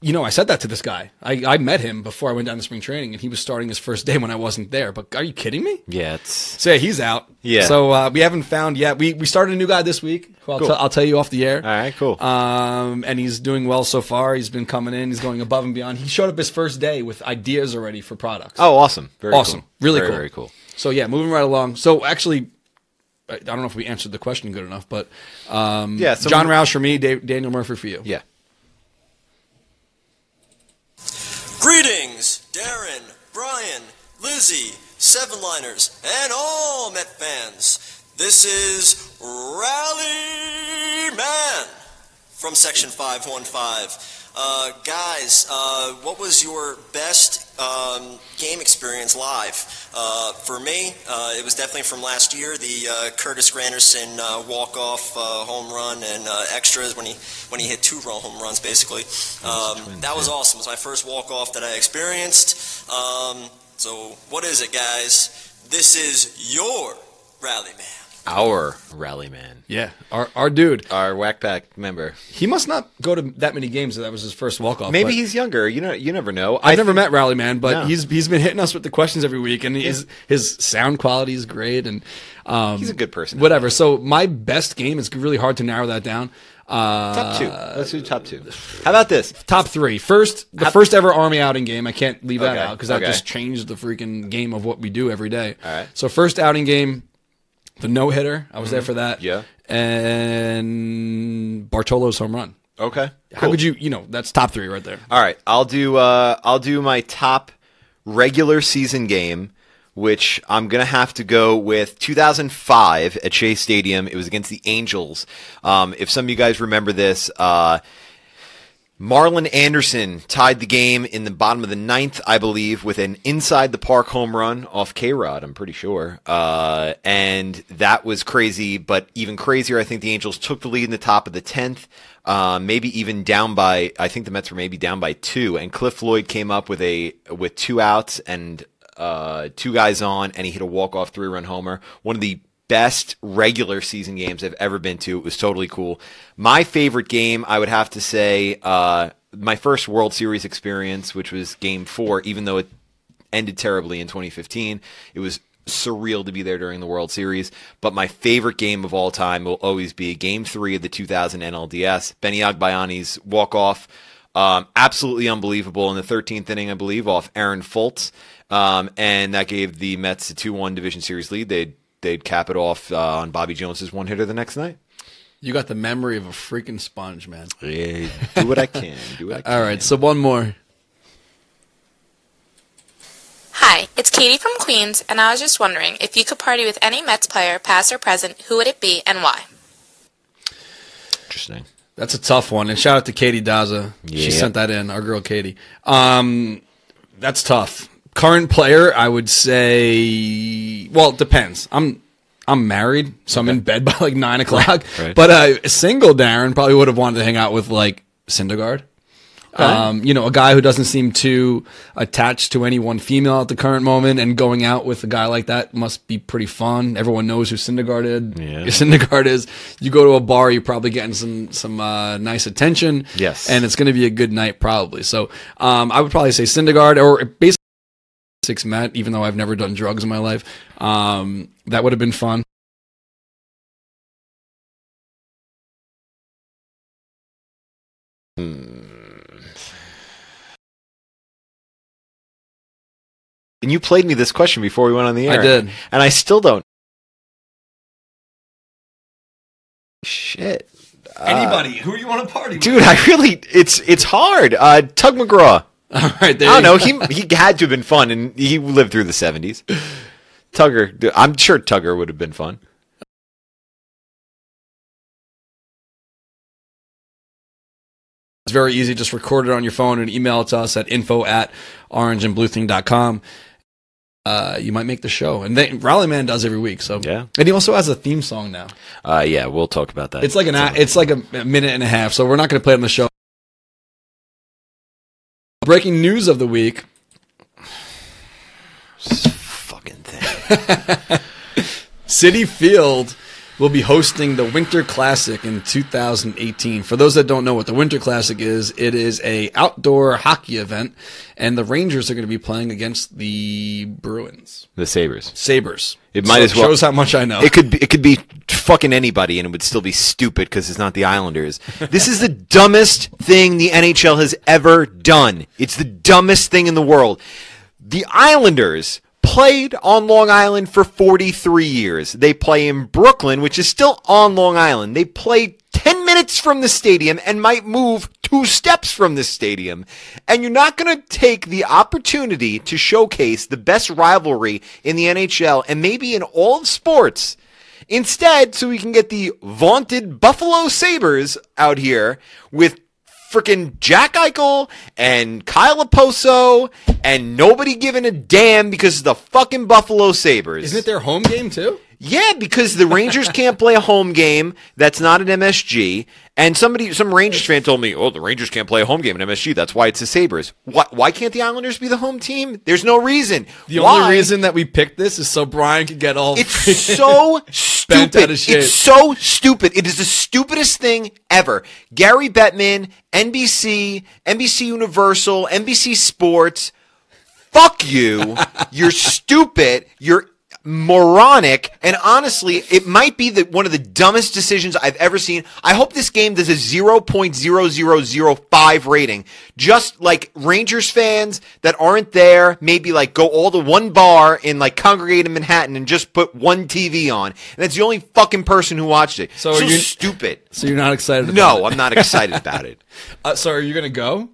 you know, I said that to this guy. I, I met him before I went down to spring training, and he was starting his first day when I wasn't there. But are you kidding me? yeah, it's So yeah, he's out. Yeah. So uh, we haven't found yet. We we started a new guy this week. Who I'll, Cool. t- I'll tell you off the air. all right. Cool. Um, and he's doing well so far. He's been coming in. He's going above and beyond. He showed up his first day with ideas already for products. oh, awesome. Very awesome. cool. Really very, cool. Very cool. So yeah, moving right along. So actually, I don't know if we answered the question good enough, but um, Yeah, so Jon Rauch for me, Dave, Daniel Murphy for you. Yeah. Greetings, Darren, Brian, Lizzie, Seven Liners, and all Met fans. This is Rally Man from Section 515. Uh, guys, uh, what was your best um, game experience live? Uh, for me, uh, it was definitely from last year, the uh, Curtis Granderson uh, walk-off uh, home run and uh, extras when he when he hit two home runs, basically. Um, that was awesome. It was my first walk-off that I experienced. Um, so, what is it, guys? This is your Rally Man. Our rally man, Yeah, our our dude. our whack pack member. He must not go to that many games. That was his first walk off. Maybe he's younger. You know, you never know. I've never think- met Rally Man, but No. he's he's been hitting us with the questions every week, and his his sound quality is great, and um, He's a good person. Whatever. So my best game. It's really hard to narrow that down. Uh, Top two. Let's do top two. How about this? top three. First, the first ever Army outing game. I can't leave that Okay, out because that okay. just changed the freaking game of what we do every day. All right. So first outing game, the no hitter. I was there for that. Mm-hmm. Yeah. And Bartolo's home run. Okay. How could you? You know, that's top three right there. All right, I'll do. Uh, I'll do my top regular season game, which I'm gonna have to go with 2005 at Shea Stadium. It was against the Angels. Um, if some of you guys remember this, uh, Marlon Anderson tied the game in the bottom of the ninth, I believe, with an inside the park home run off K Rod, I'm pretty sure. Uh, and that was crazy, but even crazier, I think the Angels took the lead in the top of the 10th, uh, maybe even down by, I think the Mets were maybe down by two, and Cliff Floyd came up with a, with two outs and, uh, two guys on, and he hit a walk-off three-run homer. One of the best regular season games I've ever been to. It was totally cool. My favorite game, I would have to say, uh, my first World Series experience, which was Game Four, even though it ended terribly in 2015. It was surreal to be there during the World Series. But my favorite game of all time will always be Game Three of the 2000 NLDS. Benny Agbayani's walk off. Um, absolutely unbelievable in the 13th inning, I believe, off Aaron Fultz. Um, and that gave the Mets a 2 1 division series lead. They'd, they'd cap it off uh, on Bobby Jones's one hitter the next night. You got the memory of a freaking sponge, man. Yeah, do what I can. Do what I can. All right, so one more. Hi, it's Katie from Queens, and I was just wondering if you could party with any Mets player, past or present, who would it be and why? Interesting. That's a tough one. And shout out to Katie Daza. Yeah. She sent that in, our girl Katie. Um, that's tough. Current player, I would say. Well, it depends. I'm I'm married, so I'm in bed by like nine o'clock. right. But uh, single Darren probably would have wanted to hang out with like Syndergaard. Um, you know, a guy who doesn't seem too attached to any one female at the current moment, and going out with a guy like that must be pretty fun. Everyone knows who Syndergaard is. Yeah. Syndergaard is. You go to a bar, you're probably getting some some uh, nice attention. Yes. and it's going to be a good night probably. So, um, I would probably say Syndergaard or basically six Matt. Even though I've never done drugs in my life, um, that would have been fun. And you played me this question before we went on the air. I did. And I still don't. Shit. Anybody who are you want to party with? Dude, I really it's it's hard. Uh Tug McGraw. All right, there I don't you know. He he had to have been fun and he lived through the seventies. Tugger I'm sure Tugger would have been fun. It's very easy. Just record it on your phone and email it to us at info at orangeandbluething.com. Uh, you might make the show. And they, Rally Man does every week. So Yeah. And he also has a theme song now. Uh yeah, we'll talk about that. It's like an a- it's like a, a minute and a half. So we're not going to play it on the show. Breaking news of the week. fucking thing. Citi Field will be hosting the Winter Classic in 2018. For those that don't know what the Winter Classic is, it is a outdoor hockey event, and the Rangers are going to be playing against the Bruins, The Sabres. Sabers. It might as well- shows how much I know. It could be, it could be fucking anybody, and it would still be stupid because it's not the Islanders. this is the dumbest thing the NHL has ever done. It's the dumbest thing in the world. The Islanders played on Long Island for 43 years. They play in Brooklyn, which is still on Long Island. They play 10 minutes from the stadium and might move two steps from the stadium. And you're not going to take the opportunity to showcase the best rivalry in the NHL and maybe in all of sports. Instead, so we can get the vaunted Buffalo Sabres out here with freaking Jack Eichel and Kyle Okposo and nobody giving a damn because of the fucking Buffalo Sabres. Isn't it their home game too? Yeah, because the Rangers can't play a home game that's not an MSG. And somebody, some Rangers fan told me, "Oh, the Rangers can't play a home game in MSG. That's why it's the Sabres. Why, why can't the Islanders be the home team? There's no reason. The why? only reason that we picked this is so Brian could get all. It's so stupid. out of shape. It's so stupid. It is the stupidest thing ever. Gary Bettman, NBC, NBC Universal, NBC Sports. Fuck you. You're stupid. You're moronic. And honestly, it might be the, one of the dumbest decisions I've ever seen. I hope this game does a 0.0005 rating. Just like Rangers fans that aren't there, maybe like go all to one bar and like congregate in Manhattan and just put one TV on. And that's the only fucking person who watched it. So So, you- stupid. so you're not excited? About it? No, it. I'm not excited about it. Uh, so are you gonna go?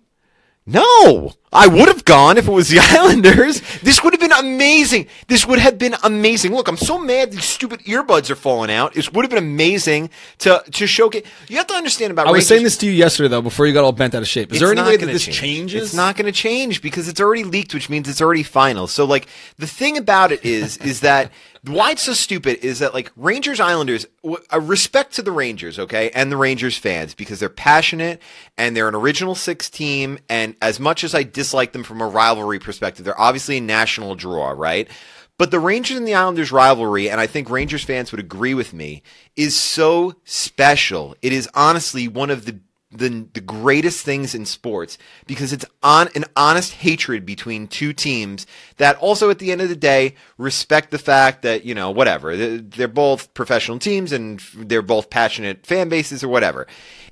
No, I would have gone if it was the Islanders. This would have been amazing. This would have been amazing. Look, I'm so mad these stupid earbuds are falling out. It would have been amazing to to showcase. You have to understand about. I was Rangers- saying this to you yesterday though, before you got all bent out of shape. Is there any way that this change. changes? It's not going to change because it's already leaked, which means it's already final. So, like, the thing about it is, is that why it's so stupid is that like Rangers Islanders, w- a respect to the Rangers, okay, and the Rangers fans because they're passionate and they're an original six team. And as much as I dislike them from a rivalry perspective, they're obviously a national draw, right? But the Rangers and the Islanders rivalry, and I think Rangers fans would agree with me, is so special. It is honestly one of the the, the greatest things in sports because it's on an honest hatred between two teams that also at the end of the day respect the fact that you know whatever they're they're both professional teams and they're both passionate fan bases or whatever.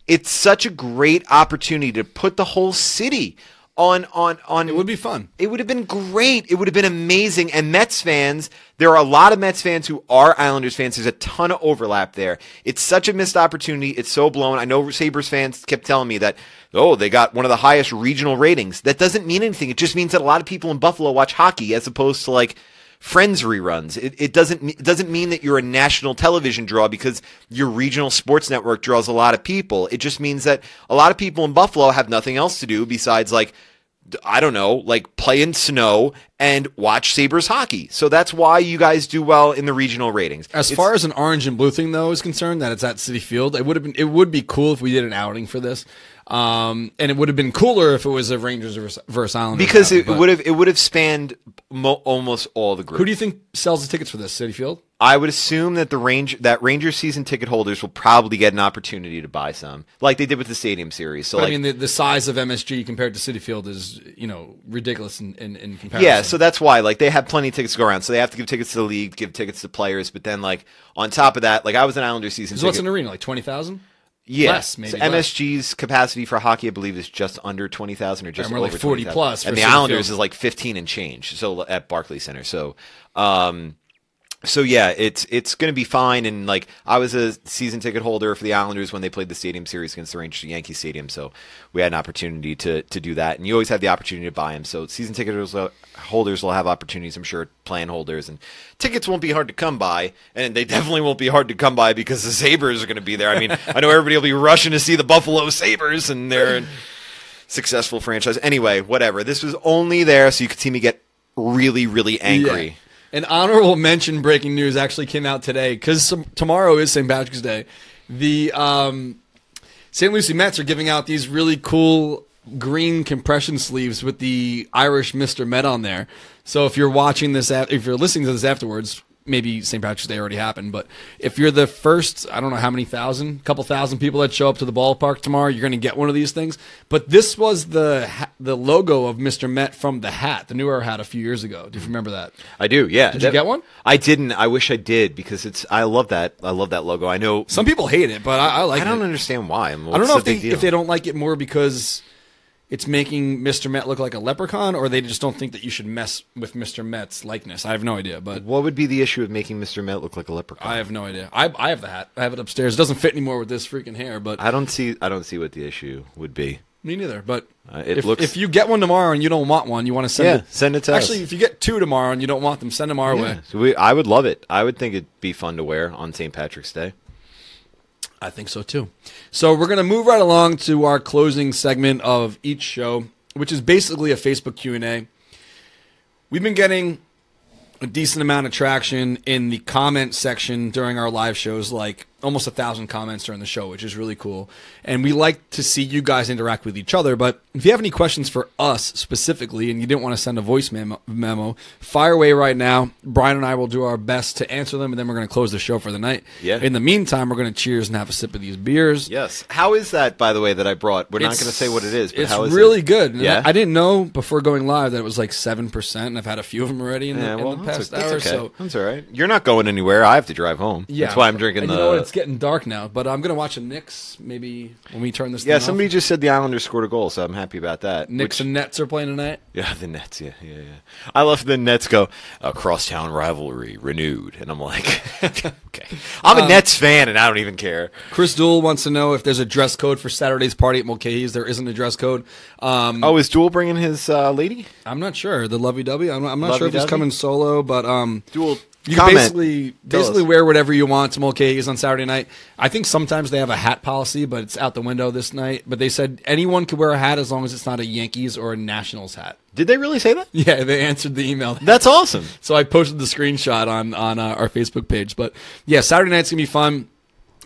It's such a great opportunity to put the whole city on on on It would be fun. it would have been great. It would have been amazing. And Mets fans, there are a lot of Mets fans who are Islanders fans. There's a ton of overlap there. It's such a missed opportunity. It's so blown. I know Sabres fans kept telling me that, oh, they got one of the highest regional ratings. That doesn't mean anything. It just means that a lot of people in Buffalo watch hockey as opposed to like Friends reruns. It, it doesn't it doesn't mean that you're a national television draw because your regional sports network draws a lot of people. It just means that a lot of people in Buffalo have nothing else to do besides like I don't know, like play in snow and watch Sabres hockey. So that's why you guys do well in the regional ratings. As It's- far as an orange and blue thing though is concerned, that it's at Citi Field, it would have been it would be cool if we did an outing for this, um, and it would have been cooler if it was a Rangers versus, versus Islanders. because it would have it would have spanned mo- almost all the group. Who do you think sells the tickets for this Citi Field? I would assume that the range that Rangers season ticket holders will probably get an opportunity to buy some, like they did with the Stadium Series. So like, I mean, the, the size of MSG compared to Citi Field is you know ridiculous in, in, in comparison. Yeah, so that's why like they have plenty of tickets to go around. So they have to give tickets to the league, give tickets to players, but then like on top of that, like I was an Islander season so what's an arena like twenty thousand? Yeah, less, maybe So less. MSG's capacity for hockey, I believe, is just under twenty thousand or just we're, like, over 40 20,000. plus and the Islanders Field. is like fifteen and change. So at Barclays Center, so. um so yeah, it's it's going to be fine. And like I was a season ticket holder for the Islanders when they played the Stadium Series against the Rangers at Yankee Stadium, so we had an opportunity to to do that. And you always have the opportunity to buy them. So season ticket holders will have opportunities, I'm sure. Plan holders and tickets won't be hard to come by, and they definitely won't be hard to come by because the Sabres are going to be there. I mean, I know everybody will be rushing to see the Buffalo Sabres, and they're a successful franchise. Anyway, whatever. This was only there so you could see me get really, really angry. Yeah. An honorable mention breaking news actually came out today because tomorrow is St. Patrick's Day. The um, St. Lucie Mets are giving out these really cool green compression sleeves with the Irish Mr. Met on there. So if you're watching this, if you're listening to this afterwards, maybe St. Patrick's Day already happened, but if you're the first, I don't know how many thousand, couple thousand people that show up to the ballpark tomorrow, you're going to get one of these things. But this was the the logo of Mr. Met from the hat, the New Era hat a few years ago. Do you remember that? I do, yeah. Did you get one? I didn't. I wish I did because it's. I love that. I love that logo. I know. Some people hate it, but I, I like I don't it. understand why. I, I don't know the if they deal? if they don't like it more because it's making Mr. Met look like a leprechaun, or they just don't think that you should mess with Mr. Met's likeness. I have no idea, but What would be the issue of making Mr. Met look like a leprechaun? I have no idea. I, I have the hat. I have it upstairs. It doesn't fit anymore with this freaking hair, but I don't see. I don't see what the issue would be. me neither. But Uh, it if, looks- if you get one tomorrow and you don't want one, you want to send Yeah, it. send it to us. Actually, if you get two tomorrow and you don't want them, send them our way. So we, I would love it. I would think it'd be fun to wear on St. Patrick's Day. I think so too. So we're gonna move right along to our closing segment of each show, which is basically a Facebook Q and A. We've been getting a decent amount of traction in the comment section during our live shows, like almost a thousand comments during the show, which is really cool. And we like to see you guys interact with each other. But if you have any questions for us specifically, and you didn't want to send a voice memo, memo fire away right now. Brian and I will do our best to answer them, and then we're going to close the show for the night. Yeah. In the meantime, we're going to cheers and have a sip of these beers. Yes. How is that, by the way, that I brought? We're not going to say what it is, but it's how is really it? good. And Yeah? I, didn't know before going live that it was like seven percent, and I've had a few of them already in the, Yeah, in the past that's hour. okay. So That's all right. You're not going anywhere. I have to drive home. yeah, That's why I'm drinking the. You know what? It's getting dark now, but I'm gonna watch the Knicks maybe when we turn this. yeah, somebody Off. just said the Islanders scored a goal, so I'm happy about that. Knicks which- and Nets are playing tonight. Yeah, the Nets. Yeah, yeah, yeah. I love the Nets go a crosstown rivalry renewed, and I'm like, okay, I'm Um, a Nets fan, and I don't even care. Chris Duell wants to know if there's a dress code for Saturday's party at Mulcahy's. There isn't a dress code. Um, Oh, is Duel bringing his uh, lady? I'm not sure. The lovey dovey. I'm, I'm not sure if he's coming solo, but um, Duel. You comment. can basically Tell basically us. wear whatever you want to Mulcahy's on Saturday night. I think sometimes they have a hat policy, but it's out the window this night. But they said anyone could wear a hat as long as it's not a Yankees or a Nationals hat. Did they really say that? Yeah, they answered the email. That's awesome. So I posted the screenshot on on uh, our Facebook page. But yeah, Saturday night's gonna be fun.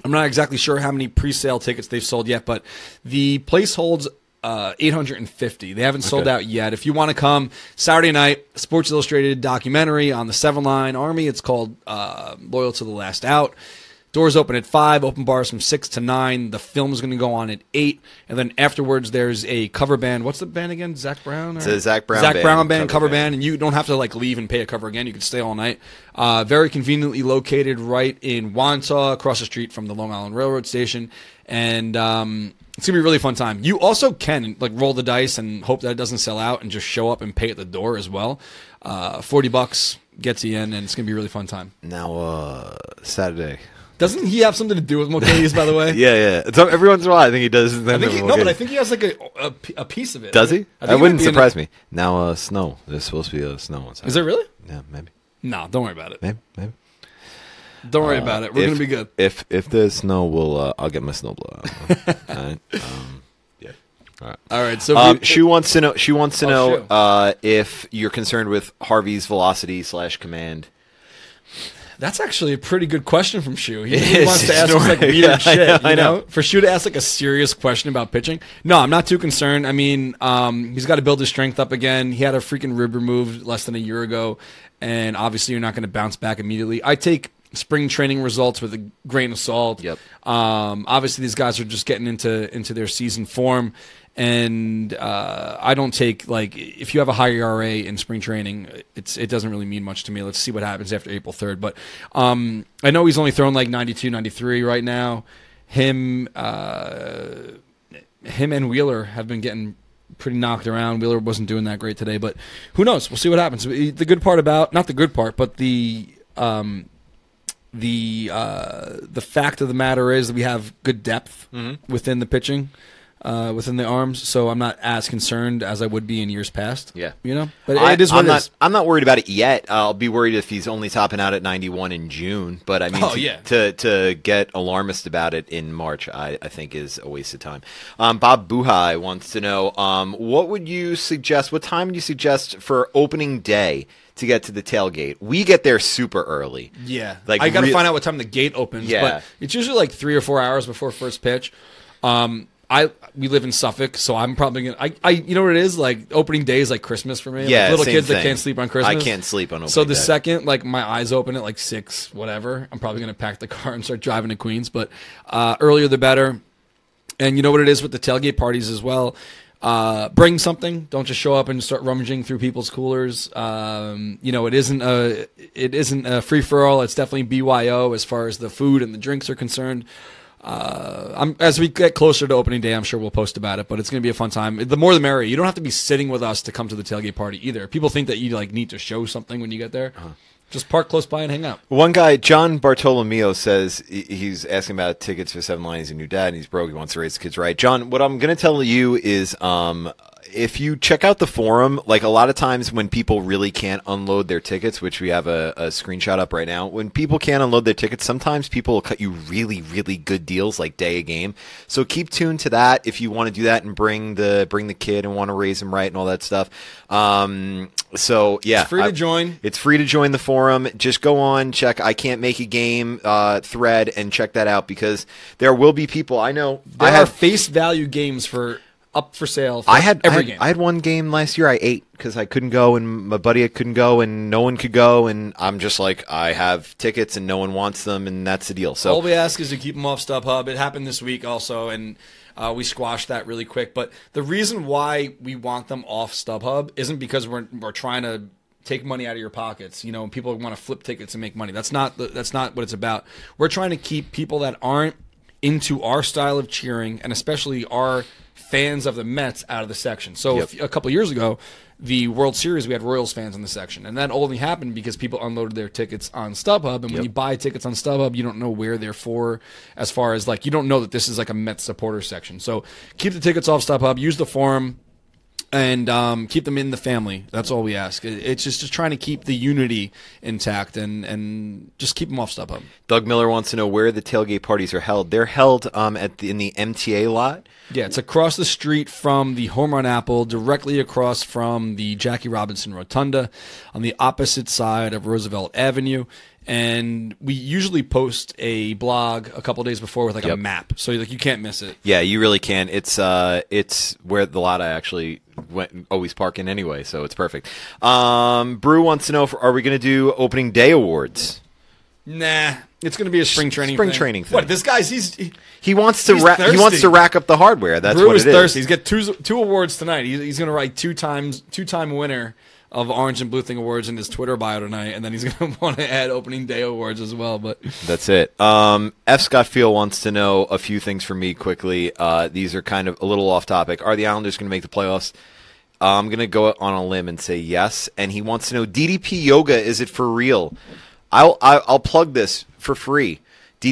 I'm not exactly sure how many pre-sale tickets they've sold yet, but the place holds uh, 850. They haven't sold Okay. out yet. If you want to come Saturday night, Sports Illustrated documentary on the Seven Line Army. It's called uh, "Loyal to the Last Out." Doors open at five. Open bars from six to nine. The film is going to go on at eight, and then afterwards there's a cover band. What's the band again? Zac Brown. Or? It's a Zac Brown Zach band, Brown band cover cover band. band, and you don't have to like leave and pay a cover again. You can stay all night. Uh, very conveniently located right in Wantagh, across the street from the Long Island Railroad Station, and um, it's gonna be a really fun time. You also can like roll the dice and hope that it doesn't sell out, and just show up and pay at the door as well. Uh, Forty bucks gets you in, and it's gonna be a really fun time. Now, uh, Saturday. Doesn't he have something to do with Mulcahy's, by the way? Yeah, yeah. It's, every once in a while, I think he does. I think he, no, but I think he has like a, a, a piece of it. does he? I That wouldn't surprise it. me. Now, uh, snow. There's supposed to be a snow on Saturday. Is there really? Yeah, maybe, No, don't worry about it. maybe, maybe. Don't worry about it. We're If- gonna be good. If if there's snow, we'll uh, I'll get my snowblower. out. All right. Um, yeah. All right. All right, so Um, we- she wants to know. She wants to Oh, know uh, if you're concerned with Harvey's velocity slash command. That's actually a pretty good question from Shu. He, is. wants to ask us like weird Yeah, I shit. know, I you know? know. for Shu to ask like a serious question about pitching. No, I'm not too concerned. I mean, um, he's got to build his strength up again. He had a freaking rib removed less than a year ago, and obviously you're not going to bounce back immediately. I take spring training results with a grain of salt. Yep. Um, obviously these guys are just getting into into their season form. And uh, I don't take like if you have a high ERA in spring training, it's it doesn't really mean much to me. Let's see what happens after April third. But um, I know he's only thrown like 92, 93 right now. Him, uh, him and Wheeler have been getting pretty knocked around. Wheeler wasn't doing that great today, but who knows? We'll see what happens. The good part about not the good part, but the um, the uh, the fact of the matter is that we have good depth within the pitching, uh, within the arms. So I'm not as concerned as I would be in years past. Yeah. you know, but I, it is what I'm it not. is. I'm not worried about it yet. I'll be worried if he's only topping out at 91 in June. But I mean, Oh, to, yeah. to to get alarmist about it in March, I, I think is a waste of time. Um, Bob Buhai wants to know um, what would you suggest? What time would you suggest for opening day to get to the tailgate? We get there super early. Yeah, Like, I got to real- find out what time the gate opens. Yeah. but it's usually like three or four hours before first pitch. Um, I we live in Suffolk, so I'm probably gonna. I, I you know what it is like opening day is like Christmas for me. Like, Yeah, little same kids that can't sleep on Christmas. I can't sleep on So the day. second like my eyes open at like six, whatever, I'm probably gonna pack the car and start driving to Queens. But uh, earlier the better. And you know what it is with the tailgate parties as well. Uh, bring something. Don't just show up and start rummaging through people's coolers. Um, you know, it isn't a it isn't a free for all. It's definitely BYO as far as the food and the drinks are concerned. Uh, as we get closer to opening day, I'm sure we'll post about it. But it's going to be a fun time. The more the merrier. You don't have to be sitting with us to come to the tailgate party either. People think that you like need to show something when you get there. Just park close by and hang out. One guy, John Bartolomeo, says he's asking about tickets for Seven Line. He's a new dad and he's broke. He wants to raise the kids right. John, what I'm going to tell you is um, if you check out the forum, like a lot of times when people really can't unload their tickets, which we have a, a screenshot up right now, when people can't unload their tickets, sometimes people will cut you really, really good deals, like day a game. So keep tuned to that if you want to do that and bring the bring the kid and want to raise him right and all that stuff. Um, so yeah, It's free to I- join. It's free to join the forum. Just go on, check I can't make a game uh, thread, and check that out because there will be people I know. There I are have face value games for up for sale. For I had every I had, game. I had one game last year I ate because I couldn't go and my buddy couldn't go and no one could go and I'm just like I have tickets and no one wants them and that's the deal. So All we ask is to keep them off StubHub. It happened this week also, and uh, we squashed that really quick. But the reason why we want them off StubHub isn't because we're we're trying to take money out of your pockets. You know, people want to flip tickets and make money. That's not the, that's not what it's about. We're trying to keep people that aren't into our style of cheering, and especially our fans of the Mets, out of the section. So Yep. if- a couple years ago. The World Series, we had Royals fans in the section, and that only happened because people unloaded their tickets on StubHub. And when Yep. you buy tickets on StubHub, you don't know where they're for, as far as like you don't know that this is like a Mets supporter section. So keep the tickets off StubHub. Use the forum and um, keep them in the family. That's all we ask. It's just, just trying to keep the unity intact and and just keep them off StubHub. Doug Miller wants to know where the tailgate parties are held. They're held um, at the, in the MTA lot. Yeah, it's across the street from the Home Run Apple, directly across from the Jackie Robinson Rotunda, on the opposite side of Roosevelt Avenue. And we usually post a blog a couple days before with like a map, so like you can't miss it. Yeah, you really can. It's uh, it's where the lot I actually went always park in anyway, so it's perfect. Um, Brew wants to know: if, Are we going to do opening day awards? Nah, it's going to be a spring training. Spring thing. training thing. What this guy's he's he, He wants to ra- he wants to rack up the hardware. That's Brew what is it is. thirsty. He's got two two awards tonight. He's, he's going to write two times two time winner of Orange and Blue Thing awards in his Twitter bio tonight, and then he's going to want to add opening day awards as well. But That's it. Um, F. Scott Field wants to know a few things from me quickly. Uh, these are kind of a little off topic. Are the Islanders going to make the playoffs? Uh, I'm going to go on a limb and say yes. And he wants to know DDP yoga is it for real? I'll, I'll plug this for free.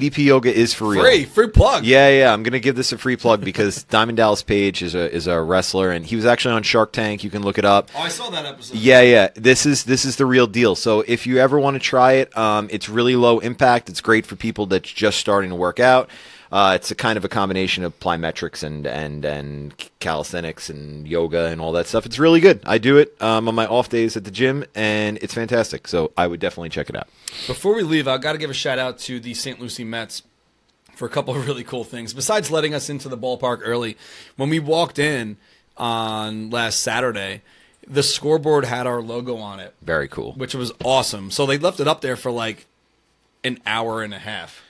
DDP yoga is for real. free free plug. Yeah, yeah. I'm gonna give this a free plug because Diamond Dallas Page is a is a wrestler and he was actually on Shark Tank. You can look it up. Oh, I saw that episode. Yeah, yeah. This is this is the real deal. So if you ever want to try it, um, it's really low impact. It's great for people that's just starting to work out. Uh, it's a kind of a combination of plyometrics and and and calisthenics and yoga and all that stuff. It's really good. I do it um, on my off days at the gym, and it's fantastic. So I would definitely check it out. Before we leave, I got to give a shout out to the St. Lucie Mets for a couple of really cool things. Besides letting us into the ballpark early, when we walked in on last Saturday, the scoreboard had our logo on it, Very cool. which was awesome. So they left it up there for like an hour and a half.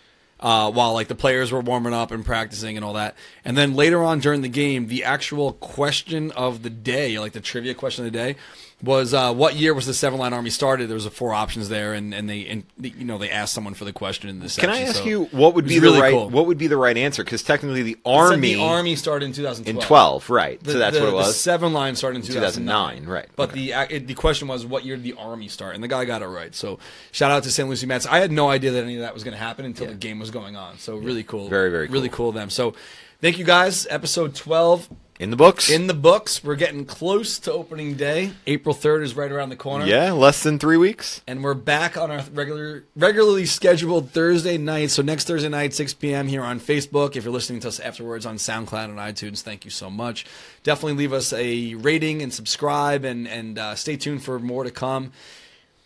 Uh, while like the players were warming up and practicing and all that, and then later on during the game, the actual question of the day, like the trivia question of the day, was uh, what year was the Seven Line Army started? There was uh, four options there, and, and they and you know they asked someone for the question in the this. Can I ask so you what would be was the right cool. what would be the right answer? Because technically the army the army started in 2012. in twelve, right? The- so that's the- what it was. The seven line started in 2009. 2009, right, But okay. the uh, it, the question was, what year did the Army start? And the guy got it right. So shout out to St. Lucie Mets. I had no idea that any of that was going to happen until the game was going on. So really cool. Very, very Really cool. cool of them. So thank you guys. Episode 12 in the books. in the books. We're getting close to opening day. April 3rd is right around the corner. yeah, less than three weeks. And we're back on our regular, regularly scheduled Thursday night. So next Thursday night, 6 p.m. here on Facebook. If you're listening to us afterwards on SoundCloud and iTunes, thank you so much. Definitely leave us a rating and subscribe, and and uh, stay tuned for more to come.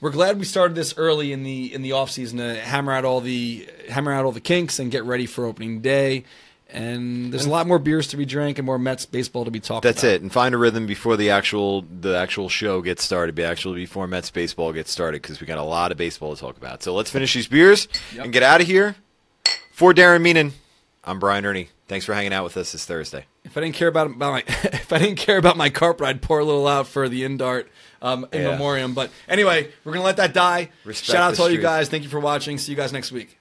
We're glad we started this early in the in the off season to hammer out all the hammer out all the kinks and get ready for opening day. And there's a lot more beers to be drank and more Mets baseball to be talked That's about. it. And find a rhythm before the actual the actual show gets started. Be actually before Mets baseball gets started because we got a lot of baseball to talk about. So let's finish these beers and get out of here. For Darren Meenan, I'm Brian Erni. Thanks for hanging out with us this Thursday. If I didn't care about, about my if I didn't care about my carpet, I'd pour a little out for the Indart um, in Yeah. memoriam. But anyway, we're gonna let that die. Respect Shout out to all you guys. Thank you for watching. See you guys next week.